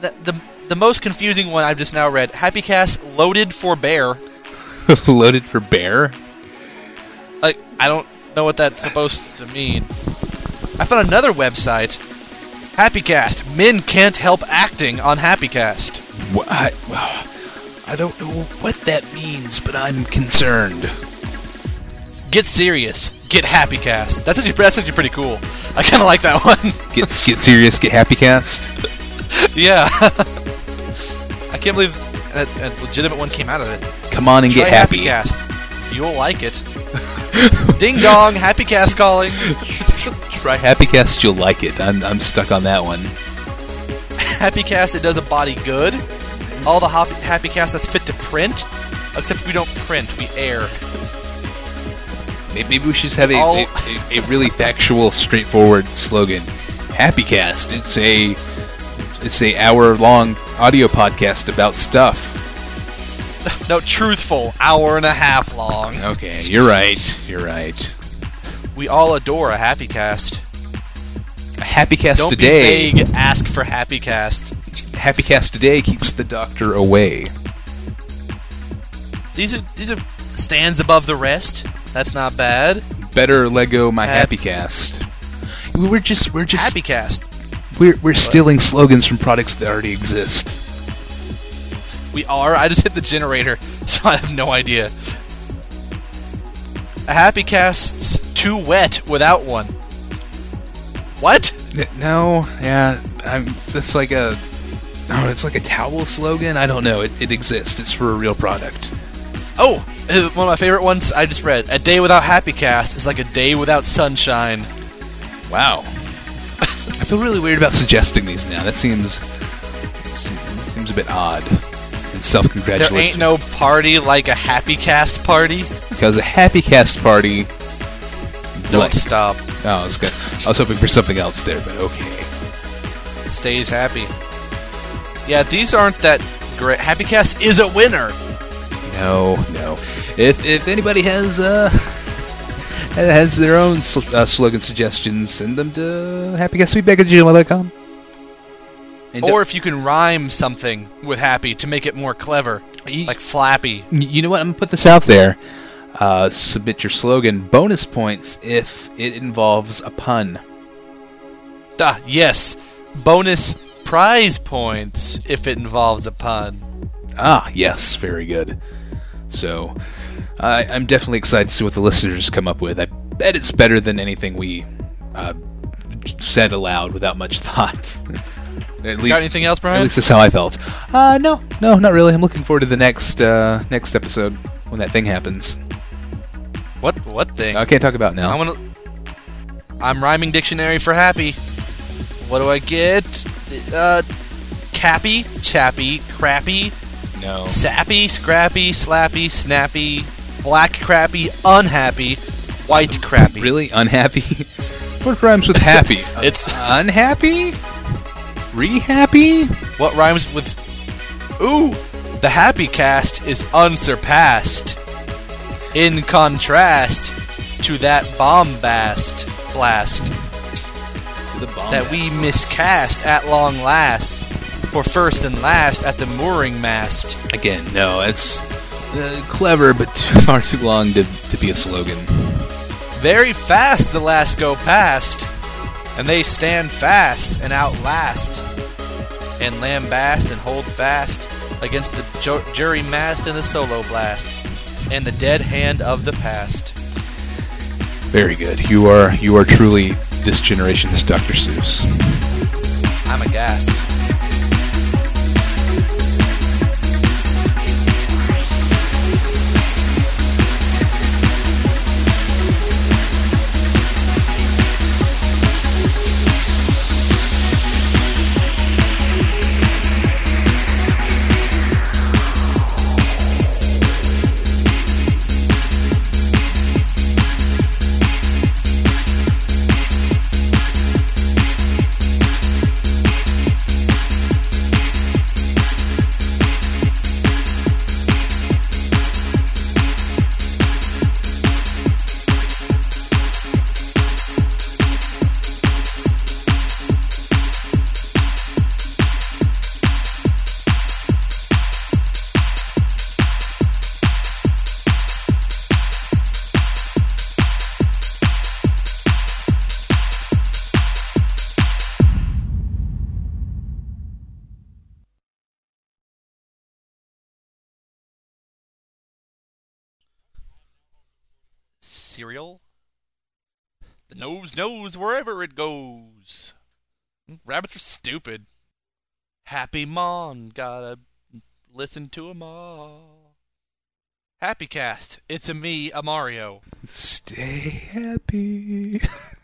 The, the the most confusing one I've just now read. Happy Cast loaded for bear. Loaded for bear. Like I don't know what that's supposed to mean. I found another website Happy Cast. Men can't help acting on Happy Cast. Wh- I, I don't know what that means, but I'm concerned. Get serious. Get Happy Cast. That's actually that's actually pretty cool. I kind of like that one. Get get serious, get happy cast. yeah. I can't believe a, a legitimate one came out of it. Come on and Try get happy. Cast. You'll like it. Ding dong. Happy Cast calling. Try happy cast, you'll like it. I'm I'm stuck on that one. Happy Cast. It does a body good. All the hop- Happy Cast that's fit to print, except we don't print. We air. Maybe we should just have a, All- a, a, really factual, straightforward slogan. Happy Cast. It's a it's a hour long audio podcast about stuff. No, truthful. Hour and a half long. Okay, you're right. You're right. We all adore a Happy Cast. A happy cast Don't today. be vague. Ask for Happy Cast. Happy cast today keeps the doctor away. These are these are stands above the rest. That's not bad. Better Lego my Hap- happy cast. We're just we're just Happy Cast. we're we're stealing slogans from products that already exist. We are. I just hit the generator, so I have no idea. A Happy Cast's too wet without one. What? N- No, yeah, I'm. That's like a. Oh, it's like a towel slogan. I don't know. It, it exists. It's for a real product. Oh, uh, one of my favorite ones I just read. A day without Happy Cast is like a day without sunshine. Wow. I feel really weird about suggesting these now. That seems seems, seems a bit odd and There self-congratulatory. ain't no party like a Happy Cast party. because a happy cast party. Don't like- stop. Oh, I was, good. I was hoping for something else there, but okay. Stays happy. Yeah, these aren't that great. Happy Cast is a winner. No, no. If if anybody has uh has their own sl- uh, slogan suggestions, send them to happycastfeedback at gmail.com. And Or if you can rhyme something with happy to make it more clever, Y- like flappy. you know what? I'm gonna put this out there. Uh, submit your slogan. Bonus points if it involves a pun. Ah, yes. Bonus prize points if it involves a pun. Ah, yes, very good. So, I I'm definitely excited to see what the listeners come up with. I bet it's better than anything we uh, said aloud without much thought. At least, Got anything else, Brian? At least that's how I felt. Uh, no, no, not really. I'm looking forward to the next uh, next episode when that thing happens. What what thing? I can't talk about now. I'm gonna. I'm rhyming dictionary for happy. What do I get? Uh, cappy, chappy, crappy, no. sappy, scrappy, slappy, snappy, black crappy, unhappy, white crappy. Really unhappy? what rhymes with happy? It's unhappy. Re-happy? what rhymes with. Ooh, the happy cast is unsurpassed. In contrast to that bombast blast The bomb that we miscast at long last, for first and last at the mooring mast. Again, no. It's uh, clever, but too, far too long to, to be a slogan. Very fast the last go past, and they stand fast and outlast, and lambast and hold fast against the ju- jury mast and the solo blast, and the dead hand of the past. Very good. You are you are truly this generation's Dr. Seuss. I'm aghast. Nose knows wherever it goes. Rabbits are stupid. Happy Mon, gotta listen to 'em all. Happy Cast, it's a me, a Mario. Stay happy.